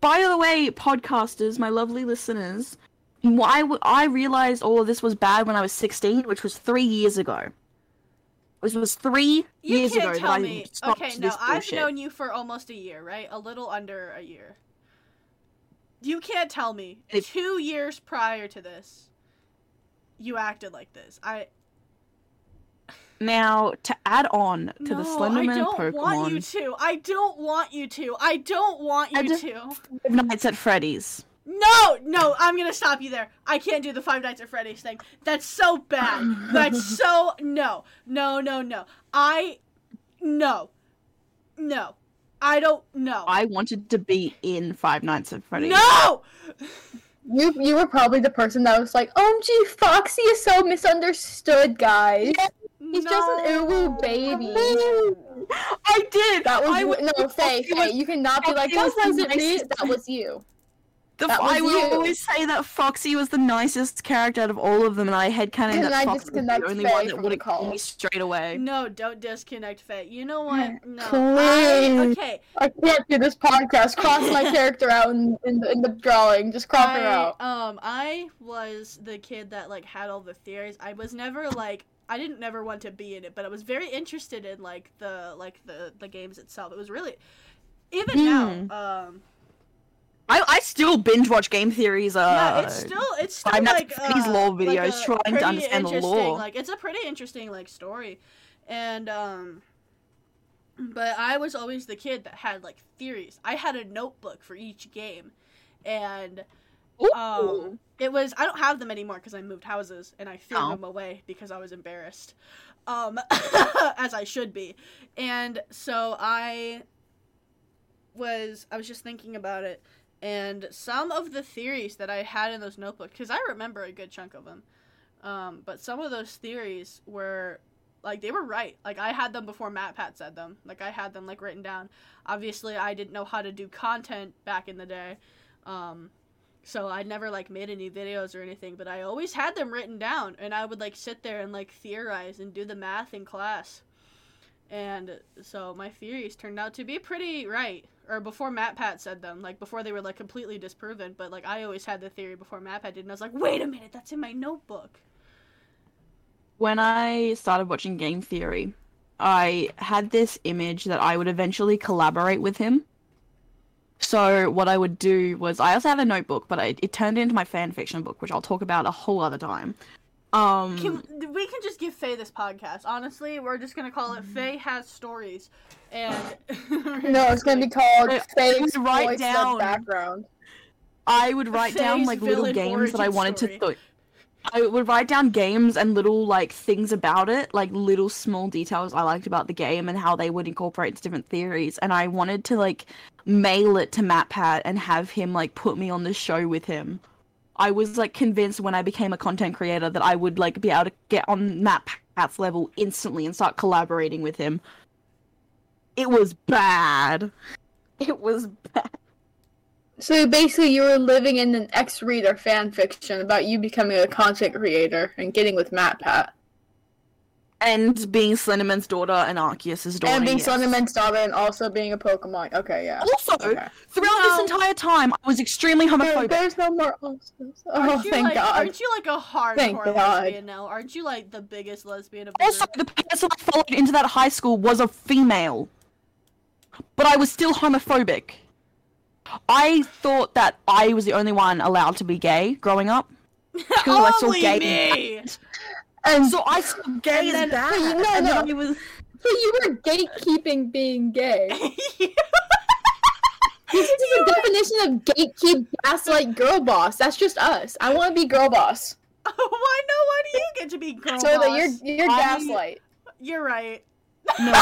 by the way, podcasters, my lovely listeners, why w- I realized all of this was bad when I was sixteen, which was three years ago. This was three you years can't ago tell that I me. Okay, this no, I've known you for almost a year, right? A little under a year. You can't tell me It- two years prior to this, you acted like this. I Now to add on to no, the Slenderman I don't Pokemon, want you to. I don't want you to. I don't want you I just- to. Five Nights at Freddy's. No, no, I'm gonna stop you there. I can't do the Five Nights at Freddy's thing. That's so bad. That's [LAUGHS] so no, no, no, no. I no, no. I don't know. I wanted to be in Five Nights at Freddy's. No. You you were probably the person that was like, "OMG, Foxy is so misunderstood, guys. He's just an uwu baby." I did. That was I no, the Fae. Fae, was- you cannot be like, Foxy "That was the wasn't me." That was you. The, That I will you. always say that Foxy was the nicest character out of all of them, and I headcanon Can that I Foxy was the only Fae one that would the have called call? me straight away. No, don't disconnect Fae. You know what? No. Please. I, okay. I can't do this podcast. Cross my character out in, in, the, in the drawing. Just crop her out. um, I was the kid that like had all the theories. I was never like I didn't never want to be in it, but I was very interested in like the like the the games itself. It was really even Hmm. now. Um, I, I still binge watch game theories. Uh, yeah, it's still it's still Nights like Freddy's uh, lore like videos a trying to understand the lore. Like it's a pretty interesting like story, and um, but I was always the kid that had like theories. I had a notebook for each game, and um, it was I don't have them anymore because I moved houses and I threw Oh. them away because I was embarrassed, um, [LAUGHS] as I should be, and so I was I was just thinking about it, and some of the theories that I had in those notebooks because I remember a good chunk of them, um, but some of those theories were like they were right. Like I had them before MatPat said them. Like I had them like written down. Obviously, I didn't know how to do content back in the day. Um so I never like made any videos or anything, but I always had them written down and I would like sit there and like theorize and do the math in class. And so my theories turned out to be pretty right. Or before MatPat said them, like before they were like completely disproven, but like I always had the theory before MatPat did, and I was like, wait a minute, that's in my notebook. when I started watching Game Theory, I had this image that I would eventually collaborate with him. So what I would do was I also have a notebook, but I, it turned into my fan fiction book, which I'll talk about a whole other time. Um, Can we can just give Fae this podcast? Honestly, we're just gonna call it Fae has stories, and [LAUGHS] No, it's gonna be [LAUGHS] called Wait, Fake I'm write the down- background. I would write down like little games that I wanted story. to. Th- I would write down games and little like things about it, like little small details I liked about the game and how they would incorporate different theories. And I wanted to like mail it to MatPat and have him like put me on the show with him. I was like convinced when I became a content creator that I would like be able to get on Matt Pat's level instantly and start collaborating with him. It was bad. It was bad. So basically, you were living in an ex-reader fan fiction about you becoming a content creator and getting with MatPat And being Slenderman's daughter and Arceus's daughter. and being yes. Slenderman's daughter and also being a Pokemon. Okay, yeah. Also, Okay. throughout No. this entire time, I was extremely There- homophobic. there's no more. Oh, aren't you thank like God. aren't you like a Thank hardcore God. lesbian now? Aren't you like the biggest lesbian of the Also, group? the person I followed into that high school was a female. But I was still homophobic. I thought that I was the only one allowed to be gay growing up. [LAUGHS] Because I saw Only gay me. And So I saw gay And then- bad. No, and then no. I was so you were gatekeeping being gay. [LAUGHS] This is the [LAUGHS] definition of gatekeep, gaslight, girl boss. That's just us. I want to be girl boss. [LAUGHS] Oh, why no? Why do you get to be girl boss? so that you're you're I- gaslight. You're right. no.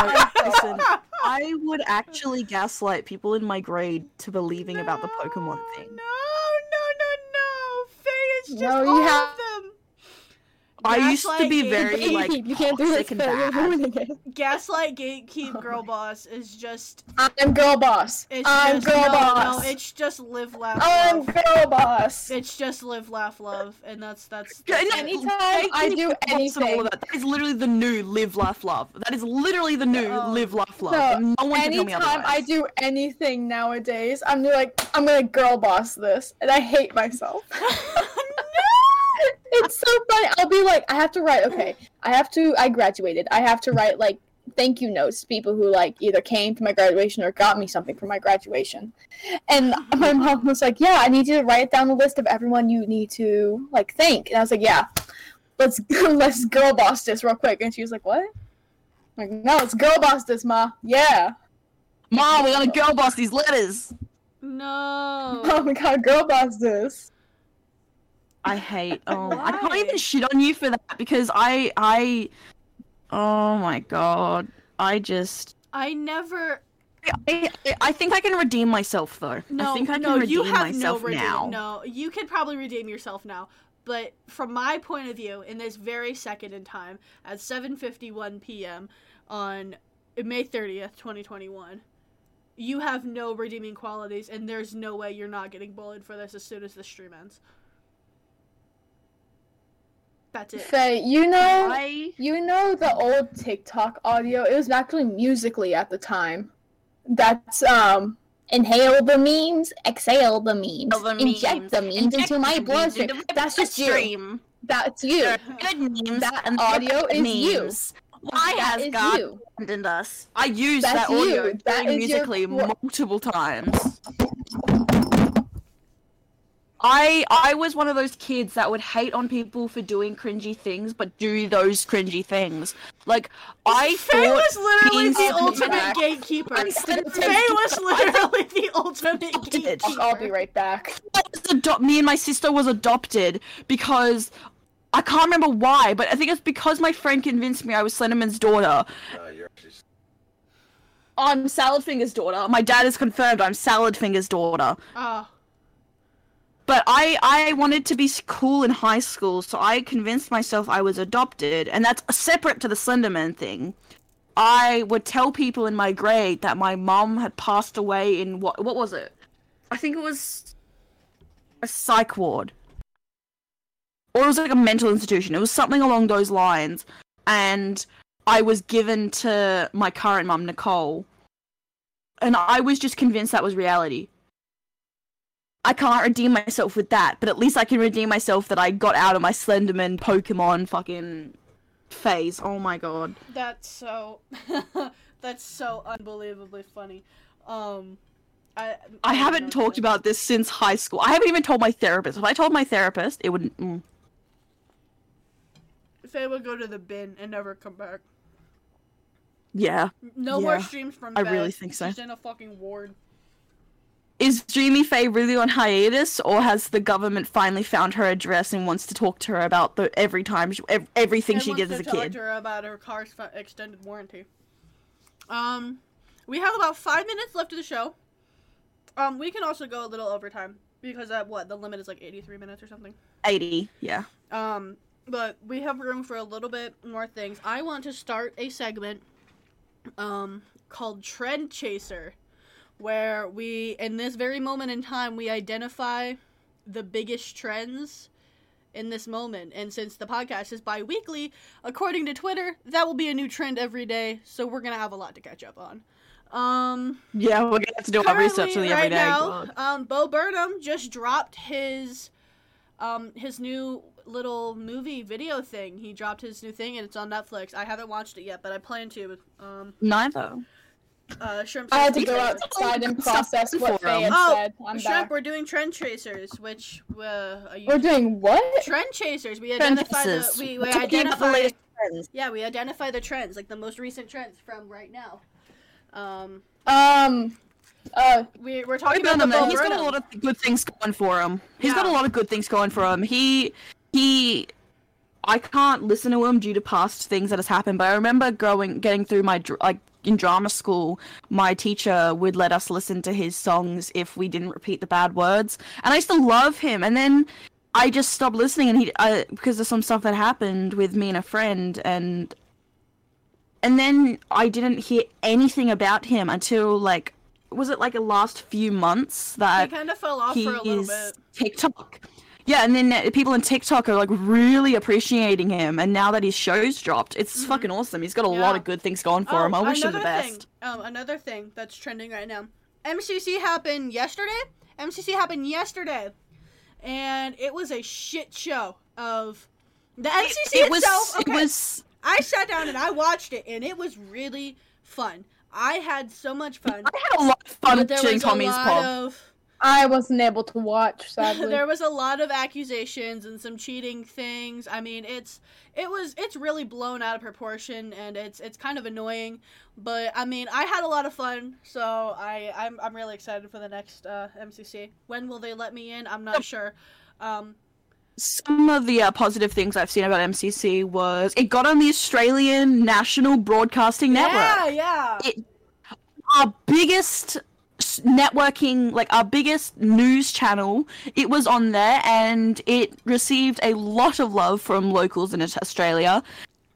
listen, I would actually gaslight people in my grade to believing about the Pokemon thing. No, no, no, no. Fae is just No, you all have- of. I used to be very [LAUGHS] like you can't do this. toxic and You're bad. ruining it. Gaslight, gatekeep, Oh girl boss is just. I'm girl boss. It's I'm just, girl no, boss. No, it's just live, laugh, I'm love. girl boss. It's just live, laugh, love, and that's that's. That's no. Anytime Fake I do Nick all anything- of that, that is literally the new live, laugh, love. That is literally the new No. live, laugh, love. No, no one can tell me Anytime otherwise. I do anything nowadays, I'm like, I'm gonna girl boss this, and I hate myself. [LAUGHS] [LAUGHS] it's so funny. I'll be like, I have to write. Okay, I have to. I graduated. I have to write like thank you notes to people who like either came to my graduation or got me something for my graduation. And my [LAUGHS] mom was like, "Yeah, I need you to write down a list of everyone you need to like thank." And I was like, "Yeah, let's [LAUGHS] let's girl boss this real quick." And she was like, "What?" I'm like, no, let's girl boss this, ma. Yeah. Mom, we gotta girl boss these letters. no. [LAUGHS] Oh my god, girl boss this. I hate. [LAUGHS] Oh, I can't even shit on you for that because I, I. Oh my god, I just. I never. I, I, I think I can redeem myself though. No, I think I can no, redeem you have myself no redeem. now. No, you can probably redeem yourself now. But from my point of view, in this very second in time, at 7:51 p.m. on May 30th, 2021, you have no redeeming qualities, and there's no way you're not getting bullied for this as soon as the stream ends. That's it. Fae, you know I. you know the old TikTok audio? It was actually musically at the time. That's um inhale the memes, exhale the memes, the inject memes, the memes Inject into my bloodstream. into my That's just you. That's you. There are good memes That and audio is you. memes. Why That has God you. abandoned us? I used That's that audio you. That is your musically multiple times. I I was one of those kids that would hate on people for doing cringy things, but do those cringy things. Like I Fae thought was literally being the ultimate back- gatekeeper. I said Fae was literally the ultimate Adopted. gatekeeper. I'll be right back. Ado- me and my sister was adopted because I can't remember why, but I think it's because my friend convinced me I was Slenderman's daughter. Uh, you're actually s- I'm Salad Finger's daughter. My dad has confirmed I'm Salad Finger's daughter. Oh. But I I wanted to be cool in high school, so I convinced myself I was adopted, and that's separate to the Slenderman thing. I would tell people in my grade that my mom had passed away in what what was it? I think it was a psych ward. Or it was like a mental institution. It was something along those lines. And I was given to my current mum, Nicole. And I was just convinced that was reality. I can't redeem myself with that, but at least I can redeem myself that I got out of my Slenderman Pokemon fucking phase. Oh my god. That's so. [LAUGHS] that's so unbelievably funny. Um, I. I don't haven't talked what- about this since high school. I haven't even told my therapist. If I told my therapist, it would. Mm. Fae would go to the bin and never come back. Yeah. No more streams from. I bed. really think so. She's in a fucking ward. Is Dreamy Fae really on hiatus, or has the government finally found her address and wants to talk to her about the every time she, ev- everything and she did as a kid? to her about her car's extended warranty. Um, we have about five minutes left of the show. Um, we can also go a little overtime because at what the limit is like eighty-three minutes or something. Eighty. Yeah. Um, but we have room for a little bit more things. I want to start a segment, um, called Trend Chaser, where we, in this very moment in time, we identify the biggest trends in this moment. And since the podcast is bi weekly, according to Twitter, that will be a new trend every day. So we're gonna have a lot to catch up on. Um, Yeah, we're gonna have to do our research on the right everyday. now, um, Bo Burnham just dropped his, um, his new little movie video thing. He dropped his new thing and it's on Netflix. I haven't watched it yet, but I plan to. Um, Neither. Uh, Shrimp. I had to go outside and [LAUGHS] process what they had Oh, said. I'm Shrimp, back. we're doing trend chasers, which uh, are you? We're doing what? trend chasers. We Trend identify chasers. the we, We're we talking about the identify latest trends. yeah we identify the trends like the most recent trends from right now. Um, Um, uh, we we're talking about the Burnham, Bo he's got a lot of good things going for him. He's got a lot of good things going for him. He he I can't listen to him due to past things that has happened, but I remember growing getting through my like in drama school, my teacher would let us listen to his songs if we didn't repeat the bad words, and I used to love him. And then I just stopped listening, and he I, because of some stuff that happened with me and a friend, and and then I didn't hear anything about him until like was it like the last few months He that kind of fell off for a little bit. TikTok. Yeah, and then uh, people on TikTok are like really appreciating him, and now that his show's dropped, it's fucking awesome. He's got a lot Mm-hmm. Of good things going for him. I wish him the best. Thing, um, another thing that's trending right now. MCC happened yesterday. MCC happened yesterday, and it was a shit show of the MCC It was. itself. It was. I sat down and I watched it, and it was really fun. I had so much fun. I had a lot of fun watching Tommy's lot of I wasn't able to watch, sadly. there was a lot of accusations and some cheating things. I mean, it's it was it's really blown out of proportion and it's it's kind of annoying. But I mean, I had a lot of fun, so I I'm I'm really excited for the next uh, MCC. When will they let me in? I'm not sure. Um, Some of the uh, positive things I've seen about MCC was it got on the Australian National Broadcasting Network. yeah, yeah. it our biggest networking like our biggest news channel it was on there and it received a lot of love from locals in australia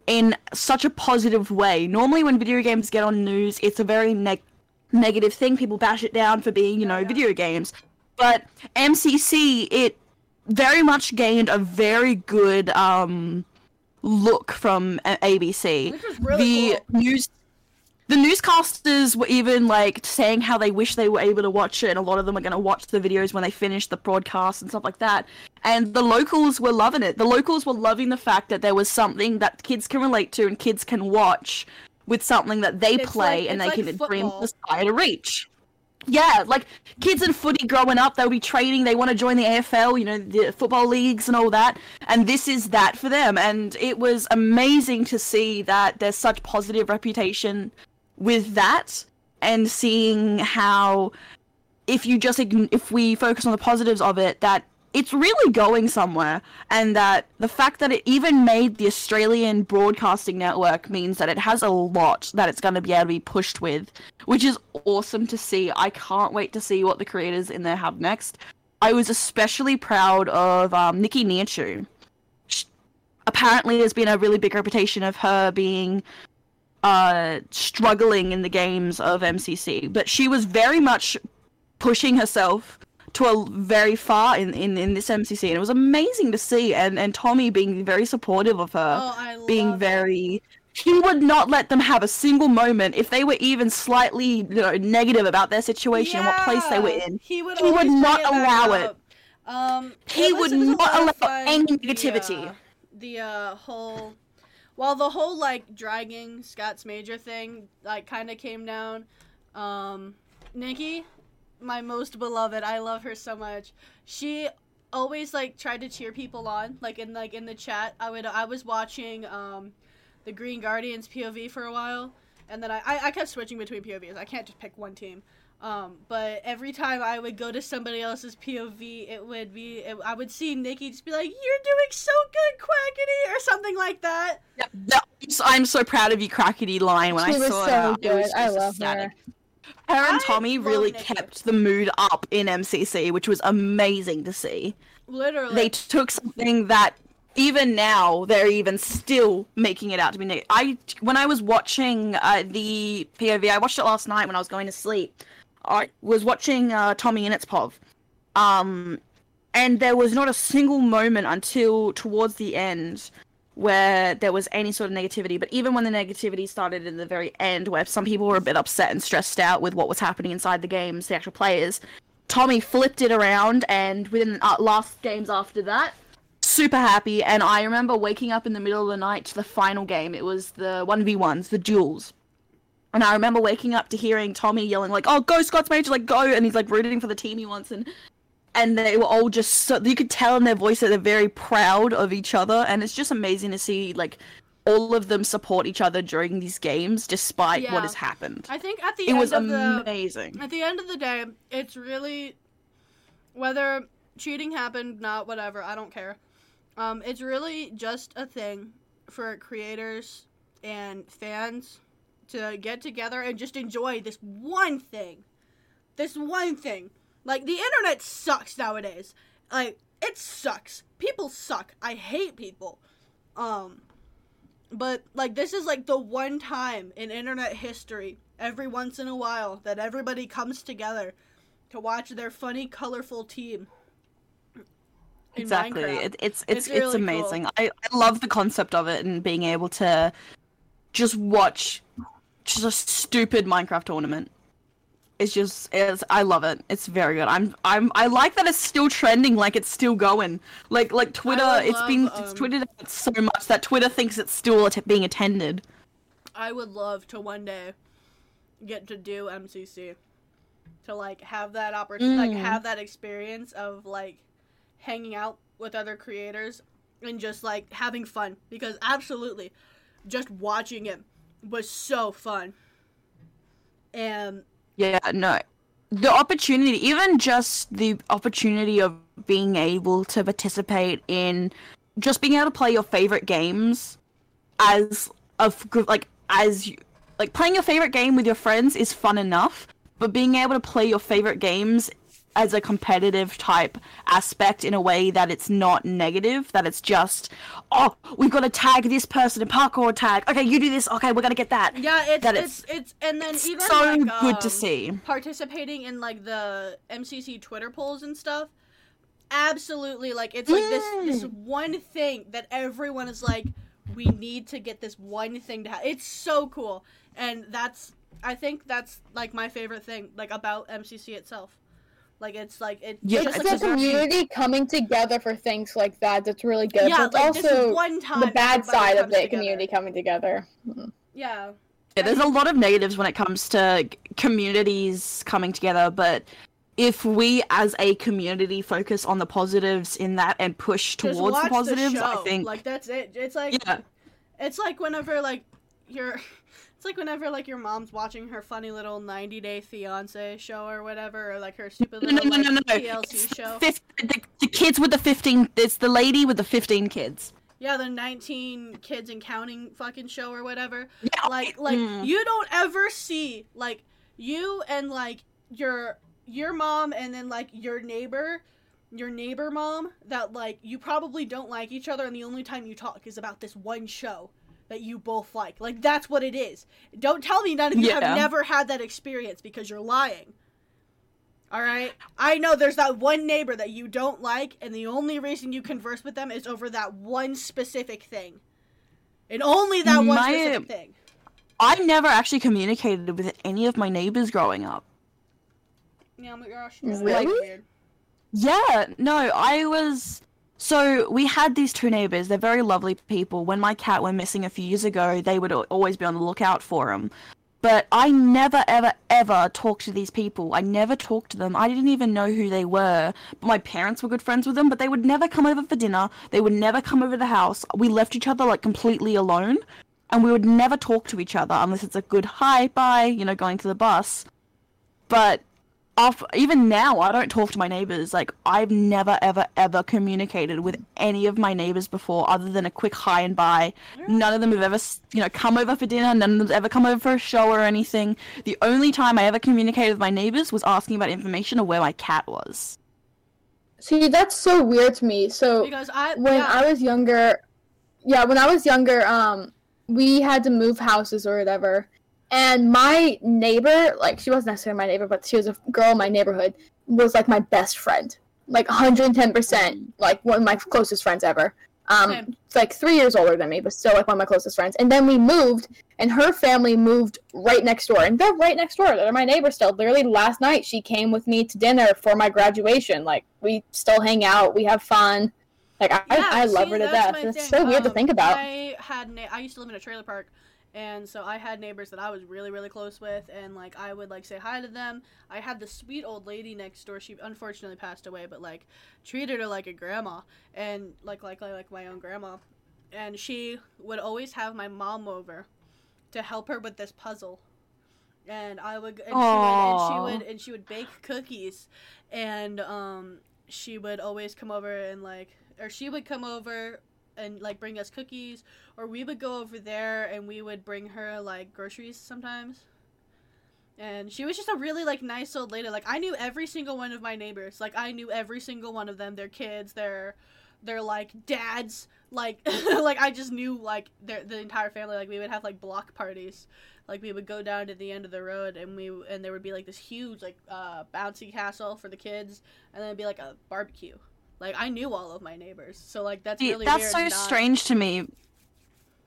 in such a positive way. Normally when video games get on news it's a very neg- negative thing. People bash it down for being you know video games. But mcc it very much gained a very good um look from abc really the cool. news the newscasters were even like saying how they wish they were able to watch it and a lot of them are going to watch the videos when they finish the broadcast and stuff like that and the locals were loving it the locals were loving the fact that there was something that kids can relate to and kids can watch with something that they It's play like- and they like can dream football. aspire to reach yeah, like kids in footy growing up, they'll be training, they want to join the AFL, you know, the football leagues and all that. And this is that for them. And it was amazing to see that there's such positive reputation with that and seeing how if you just if we focus on the positives of it that it's really going somewhere and that the fact that it even made the Australian broadcasting network means that it has a lot that it's going to be able to be pushed with which is awesome to see I can't wait to see what the creators in there have next I was especially proud of um, Nikki Nihachu. Sh- Apparently, there's been a really big reputation of her being uh, struggling in the games of MCC, but she was very much pushing herself to a very far in, in, in this MCC, and it was amazing to see. And, and Tommy being very supportive of her, Oh, I being very. He would not let them have a single moment if they were even slightly you know, negative about their situation and what place they were in. He would, He would not allow it. Um, He would it was a not allow any the, negativity. uh, The uh, whole, well, the whole like dragging Scott's major thing like kind of came down. Um, Nikki, my most beloved, I love her so much. She always like tried to cheer people on, like in like in the chat. I would I was watching um, the Green Guardians POV for a while, and then I I, I kept switching between POVs. I can't just pick one team. Um, but every time I would go to somebody else's POV, it would be it, I would see Nikki just be like, "You're doing so good, Quackity," or something like that. Yep. No, I'm so- I'm so proud of you, Crackety line. When She I was saw so her, it was good. I just love ecstatic. her. Her and Tommy love really Nikki. kept the mood up in MCC, which was amazing to see. Literally, They took something that even now they're even still making it out to be negative. I when I was watching uh, the POV, I watched it last night when I was going to sleep. I was watching uh, TommyInnit's Pov, um, and there was not a single moment until towards the end where there was any sort of negativity. But even when the negativity started in the very end, where some people were a bit upset and stressed out with what was happening inside the games, the actual players, Tommy flipped it around, and within the uh, last games after that, super happy. And I remember waking up in the middle of the night to the final game. It was the one v ones, the duels. And I remember waking up to hearing Tommy yelling like, "Oh, go Scott's Major, like go!" And he's like rooting for the team he wants, and and they were all just so you could tell in their voice that they're very proud of each other, and it's just amazing to see like all of them support each other during these games despite what has happened. I think at the It end was of the amazing. at the end of the day, it's really whether cheating happened, not whatever, I don't care. Um, it's really just a thing for creators and fans to get together and just enjoy this one thing. This one thing. Like the internet sucks nowadays. Like it sucks. People suck. I hate people. Um but like this is like the one time in internet history every once in a while that everybody comes together to watch their funny colorful team exactly it, it's It's it's it's, really cool. amazing I, I love the concept of it and being able to just watch just a stupid minecraft tournament. It's just it's i love it. It's very good. I'm i'm i like that it's still trending like it's still going. Like like twitter would it's been love, it's um, tweeted out so much that twitter thinks it's still att- being attended. I would love to one day get to do MCC. To like have that opportunity, like Mm. have that experience of like hanging out with other creators and just like having fun. Because absolutely just watching it was so fun. And Yeah, no. The opportunity, even just the opportunity of being able to participate in just being able to play your favorite games as of like as you, like playing your favorite game with your friends is fun enough, but being able to play your favorite games as a competitive type aspect in a way that it's not negative, that it's just, oh, we've got to tag this person in parkour tag. Okay, you do this. Okay, we're gonna get that. yeah, it's That it's, it's and then It's even so like, good to um, see. participating in like the MCC Twitter polls and stuff. Absolutely, like it's like this this Mm. one thing that everyone is like, we need to get this one thing to happen. It's so cool, and that's I think that's like my favorite thing like about MCC itself. Like it's like it Yeah, just it's like the this- community coming together for things like that that's really good. Yeah, but like it's this also one time the bad side of comes the together. community coming together. Yeah, Yeah, there's a lot of negatives when it comes to communities coming together, but if we as a community focus on the positives in that and push Just towards watch the positives, show. I think like that's it. It's like yeah, It's like whenever like you're it's like whenever like your mom's watching her funny little 90 day fiance show or whatever or like her stupid no, little no, no, no, like, no, no. TLC It's show. fif- the, the kids with the 15 it's the lady with the 15 kids. Yeah, the 19 kids and counting fucking show or whatever. Yeah, Like like mm. you don't ever see like you and like your your mom and then like your neighbor your neighbor mom that like you probably don't like each other and the only time you talk is about this one show that you both like. Like that's what it is. Don't tell me none of you Yeah. have never had that experience because you're lying. All right? I know there's that one neighbor that you don't like and the only reason you converse with them is over that one specific thing. And only that one My- specific thing. I never actually communicated with any of my neighbors growing up. Yeah, oh my gosh. Really? Weird. Yeah, no, I was. So we had these two neighbors. They're very lovely people. When my cat went missing a few years ago, they would always be on the lookout for him. But I never, ever, ever talked to these people. I never talked to them. I didn't even know who they were. But my parents were good friends with them, but they would never come over for dinner. They would never come over to the house. We left each other like completely alone. And we would never talk to each other unless it's a good hi, bye, you know, going to the bus. But off, even now, I don't talk to my neighbors. Like, I've never, ever, ever communicated with any of my neighbors before, other than a quick hi and bye. None of them have ever, you know, come over for dinner. None of them have ever come over for a show or anything. The only time I ever communicated with my neighbors was asking about information of where my cat was. See, that's so weird to me. So Because I when yeah. I was younger, yeah, when I was younger, um, we had to move houses or whatever, and my neighbor, like she wasn't necessarily my neighbor, but she was a girl in my neighborhood, was like my best friend, like 110 percent, like one of my closest friends ever. Um, it's like three years older than me, but still like one of my closest friends. And then we moved, and her family moved right next door, and they're right next door. They're my neighbors still. Literally last night, she came with me to dinner for my graduation. Like we still hang out, we have fun. Like I, Yeah, I love see, her to death. It's so weird to Um, think about. I had na- I used to live in a trailer park, and so I had neighbors that I was really really close with, and like I would like say hi to them. I had the sweet old lady next door. She unfortunately passed away, but like treated her like a grandma, and like like like, like my own grandma, and she would always have my mom over to help her with this puzzle. And I would, and she would, and she would, and she would bake cookies, and um, she would always come over and like or she would come over and like bring us cookies or we would go over there and we would bring her like groceries sometimes. And she was just a really like nice old lady. Like i knew every single one of my neighbors. Like i knew every single one of them. Their kids their their like dads. Like [LAUGHS] like i just knew like their the entire family. Like we would have like block parties. Like we would go down to the end of the road and we and there would be like this huge like uh bouncy castle for the kids and then it'd be like a barbecue like I knew all of my neighbors, so like that's See, really that's weird. so not- strange to me.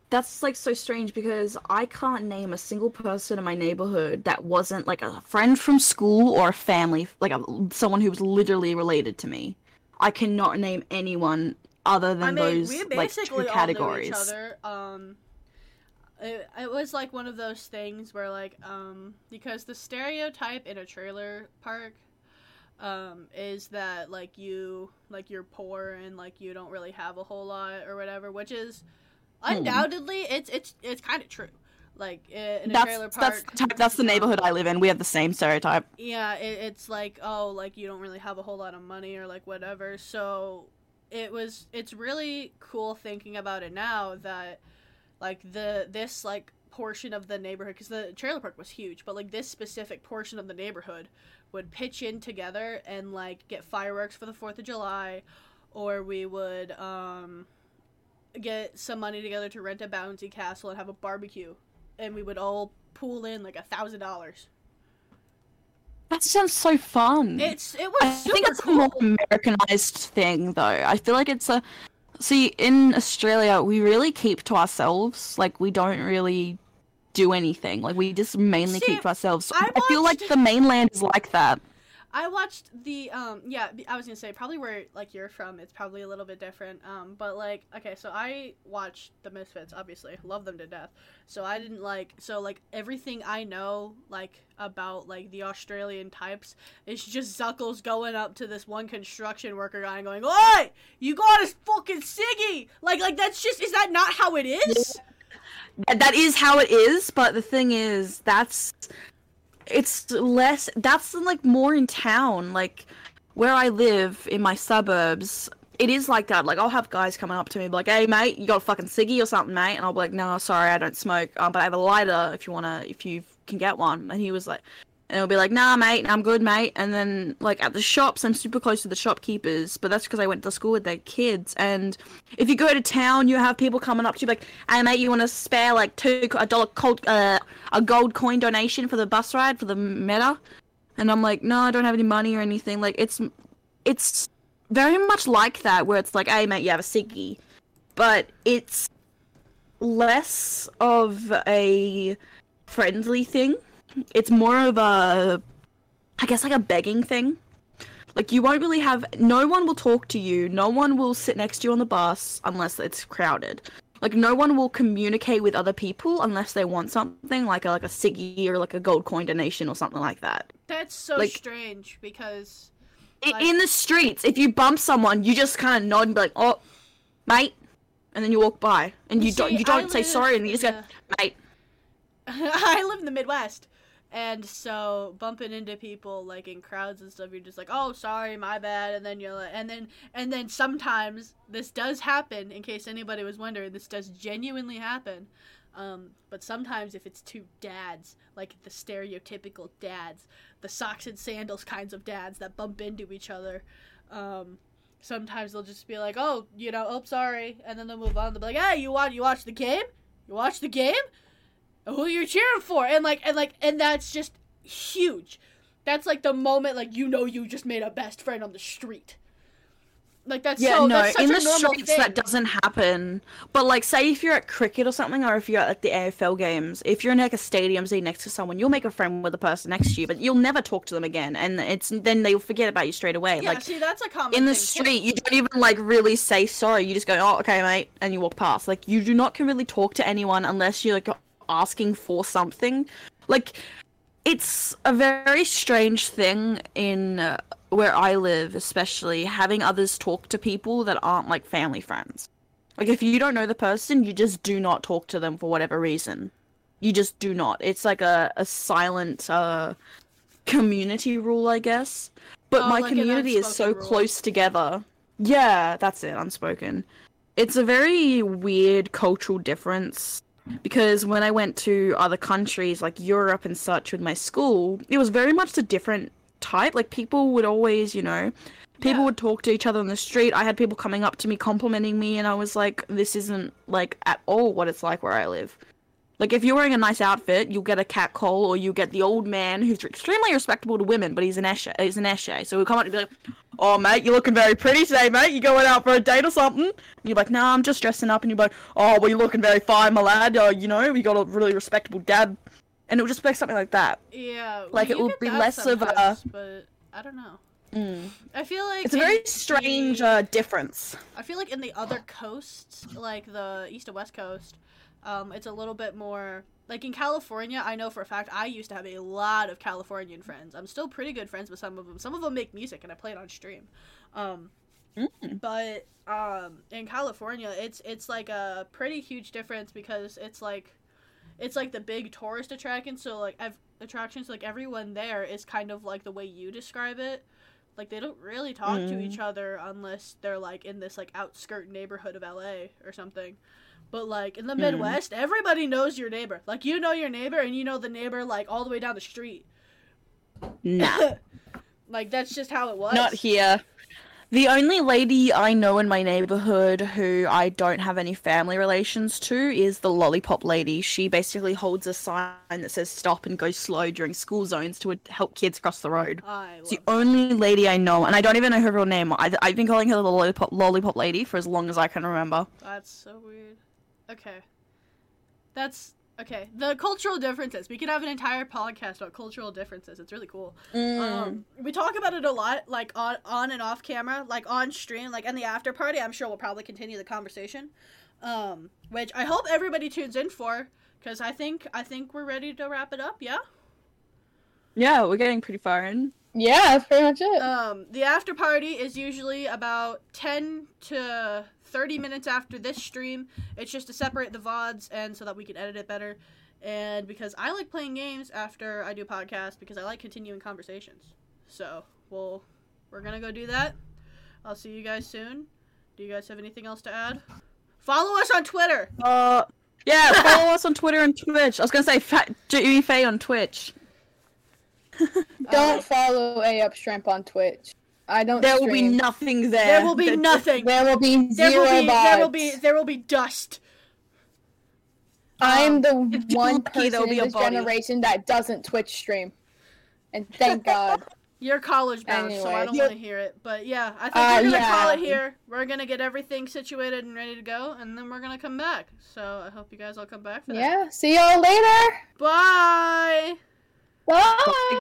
That's like so strange because I can't name a single person in my neighborhood that wasn't like a friend from school or a family, like a, someone who was literally related to me. I cannot name anyone other than I mean, those we like basically two all categories. each other. Um, it, it was like one of those things where like um because the stereotype in a trailer park um is that like you like you're poor and like you don't really have a whole lot or whatever, which is Hmm. undoubtedly it's it's it's kind of true. Like in a That's trailer that's the type, that's the neighborhood I live in. We have the same stereotype. yeah it, it's like oh like you don't really have a whole lot of money or like whatever so it was it's really cool thinking about it now that like the this like portion of the neighborhood because the trailer park was huge but like this specific portion of the neighborhood would pitch in together and like get fireworks for the fourth of july or we would um get some money together to rent a bouncy castle and have a barbecue and we would all pool in like a thousand dollars That sounds so fun. it's it was I think it's cool. a more Americanized thing, though. I feel like it's a. See, in Australia, we really keep to ourselves. Like, we don't really do anything. Like, we just mainly See, keep to ourselves. I I, feel like the mainland is like that. I watched the um yeah I was gonna say probably where like you're from it's probably a little bit different um but like okay so I watched the Misfits obviously love them to death so I didn't like so like everything I know like about like the Australian types is just Zuckles going up to this one construction worker guy and going oi you got us fucking ciggy like like that's just is that not how it is That- That is how it is, but the thing is, that's. It's less. That's like more in town. Like, where I live in my suburbs, it is like that. Like, I'll have guys coming up to me, like, "Hey, mate, you got a fucking ciggy or something, mate?" And I'll be like, "No, sorry, I don't smoke. Um, but I have a lighter if you wanna, if you can get one." And he was like, and it'll be like, "Nah, mate, I'm good, mate." And then like at the shops, I'm super close to the shopkeepers, but that's because I went to school with their kids. And if you go to town, you have people coming up to you like, "Hey, mate, you want to spare like two a dollar cold uh, a gold coin donation for the bus ride for the meta?" And I'm like, "No, I don't have any money or anything." Like it's it's very much like that, where it's like, "Hey, mate, you have a ciggy," but it's less of a friendly thing. It's more of a, I guess, like a begging thing. Like you won't really have. No one will talk to you. No one will sit next to you on the bus unless it's crowded. Like no one will communicate with other people unless they want something like a like a ciggy or like a gold coin donation or something like that. That's so Like- strange because Like- in the streets, if you bump someone, you just kind of nod and be like, "Oh, mate," and then you walk by, and you, don't you don't I say live sorry, and you just in go, "Mate." [LAUGHS] I live in the Midwest. And so bumping into people like in crowds and stuff, you're just like, "Oh, sorry, my bad," and then you're like, and then and then sometimes this does happen. In case anybody was wondering, this does genuinely happen. Um, but sometimes if it's two dads, like the stereotypical dads, the socks and sandals kinds of dads that bump into each other, um, sometimes they'll just be like, "Oh, you know, oh, sorry," and then they'll move on. They'll be like, "Hey, you watch, you watch the game? You watch the game? Who you're cheering for?" And like, and like, and that's just huge. That's like the moment, like you know, you just made a best friend on the street. Like that's Yeah, so no, that's such in a the streets thing. that doesn't happen. But like, say if you're at cricket or something, or if you're at the AFL games, if you're in like a stadium sitting next to someone, you'll make a friend with the person next to you, but you'll never talk to them again, and it's then they'll forget about you straight away. yeah, like see, that's a common in the too. street, you don't even like really say sorry. You just go, "Oh, okay, mate," and you walk past. Like you do not can really talk to anyone unless you're like asking for something. Like it's a very strange thing in uh, where I live, especially having others talk to people that aren't like family friends. Like if you don't know the person, you just do not talk to them for whatever reason. You just do not. It's like a a silent uh community rule, I guess. But Oh, my like community is so rule. close together. Yeah, that's it, unspoken. It's a very weird cultural difference because when I went to other countries like Europe and such with my school, it was very much a different type. Like people would always, you know, people Yeah. would talk to each other on the street. I had people coming up to me complimenting me and I was like this isn't like at all what it's like where I live. Like if you're wearing a nice outfit, you'll get a cat call, or you get the old man who's extremely respectable to women, but he's an eshe. He's an eshe. So he'll come up and be like, "Oh mate, you're looking very pretty today, mate. You going out for a date or something?" And you're like, "No, I'm just dressing up." And you're like, "Oh, well, you're looking very fine, my lad. Uh, you know, we got a really respectable dad." And it would just be something like that. Yeah, Like, it will be less of a- But I don't know. I feel like It's a very strange the- uh, difference. I feel like in the other coasts, like the east and west coast, um, it's a little bit more. Like in California, I know for a fact I used to have a lot of Californian friends. I'm still pretty good friends with some of them. Some of them make music, and I play it on stream. Um, Mm. but um, in California, it's it's like a pretty huge difference because it's like it's like the big tourist attraction. So like ev- attractions, like everyone there is kind of like the way you describe it. Like they don't really talk to Mm. each other unless they're like in this like outskirt neighborhood of LA or something. But like in the Mm. Midwest, everybody knows your neighbor. Like you know your neighbor and you know the neighbor like all the way down the street. Nah. [LAUGHS] like that's just how it was. Not here. The only lady I know in my neighborhood who I don't have any family relations to is the lollipop lady. She basically holds a sign that says stop and go slow during school zones to help kids cross the road. It's the love only lady I know, and I don't even know her real name. I, I've been calling her the lollipop, lollipop lady for as long as I can remember. That's so weird. Okay. That's okay. The cultural differences. We could have an entire podcast about cultural differences. It's really cool. Mm. Um, we talk about it a lot, like on on and off camera, like on stream, like in the after party. I'm sure we'll probably continue the conversation. Um, which I hope everybody tunes in for, because I think I think we're ready to wrap it up. Yeah. Yeah, we're getting pretty far in. Yeah, that's pretty much it. Um, the after party is usually about 10 to 30 minutes after this stream. It's just to separate the VODs and so that we can edit it better. And because I like playing games after I do podcasts because I like continuing conversations. So, we'll, we're going to go do that. I'll see you guys soon. Do you guys have anything else to add? Follow us on Twitter. Uh, yeah, [LAUGHS] follow us on Twitter and Twitch. I was gonna say Fat Jimmy Fae on Twitch. Don't Uh, follow A Up Shrimp on Twitch. I don't. There will be nothing there. there will be The- nothing. There will be There zero will be there will be there will be dust. I am the If you're one lucky, person in this body. generation that doesn't Twitch stream, and thank [LAUGHS] God. You're college bound, so I don't want to hear it. But yeah, I think Uh, we're gonna call it here. We're gonna get everything situated and ready to go, and then we're gonna come back. So I hope you guys all come back for that. yeah. See y'all later. Bye. Bye.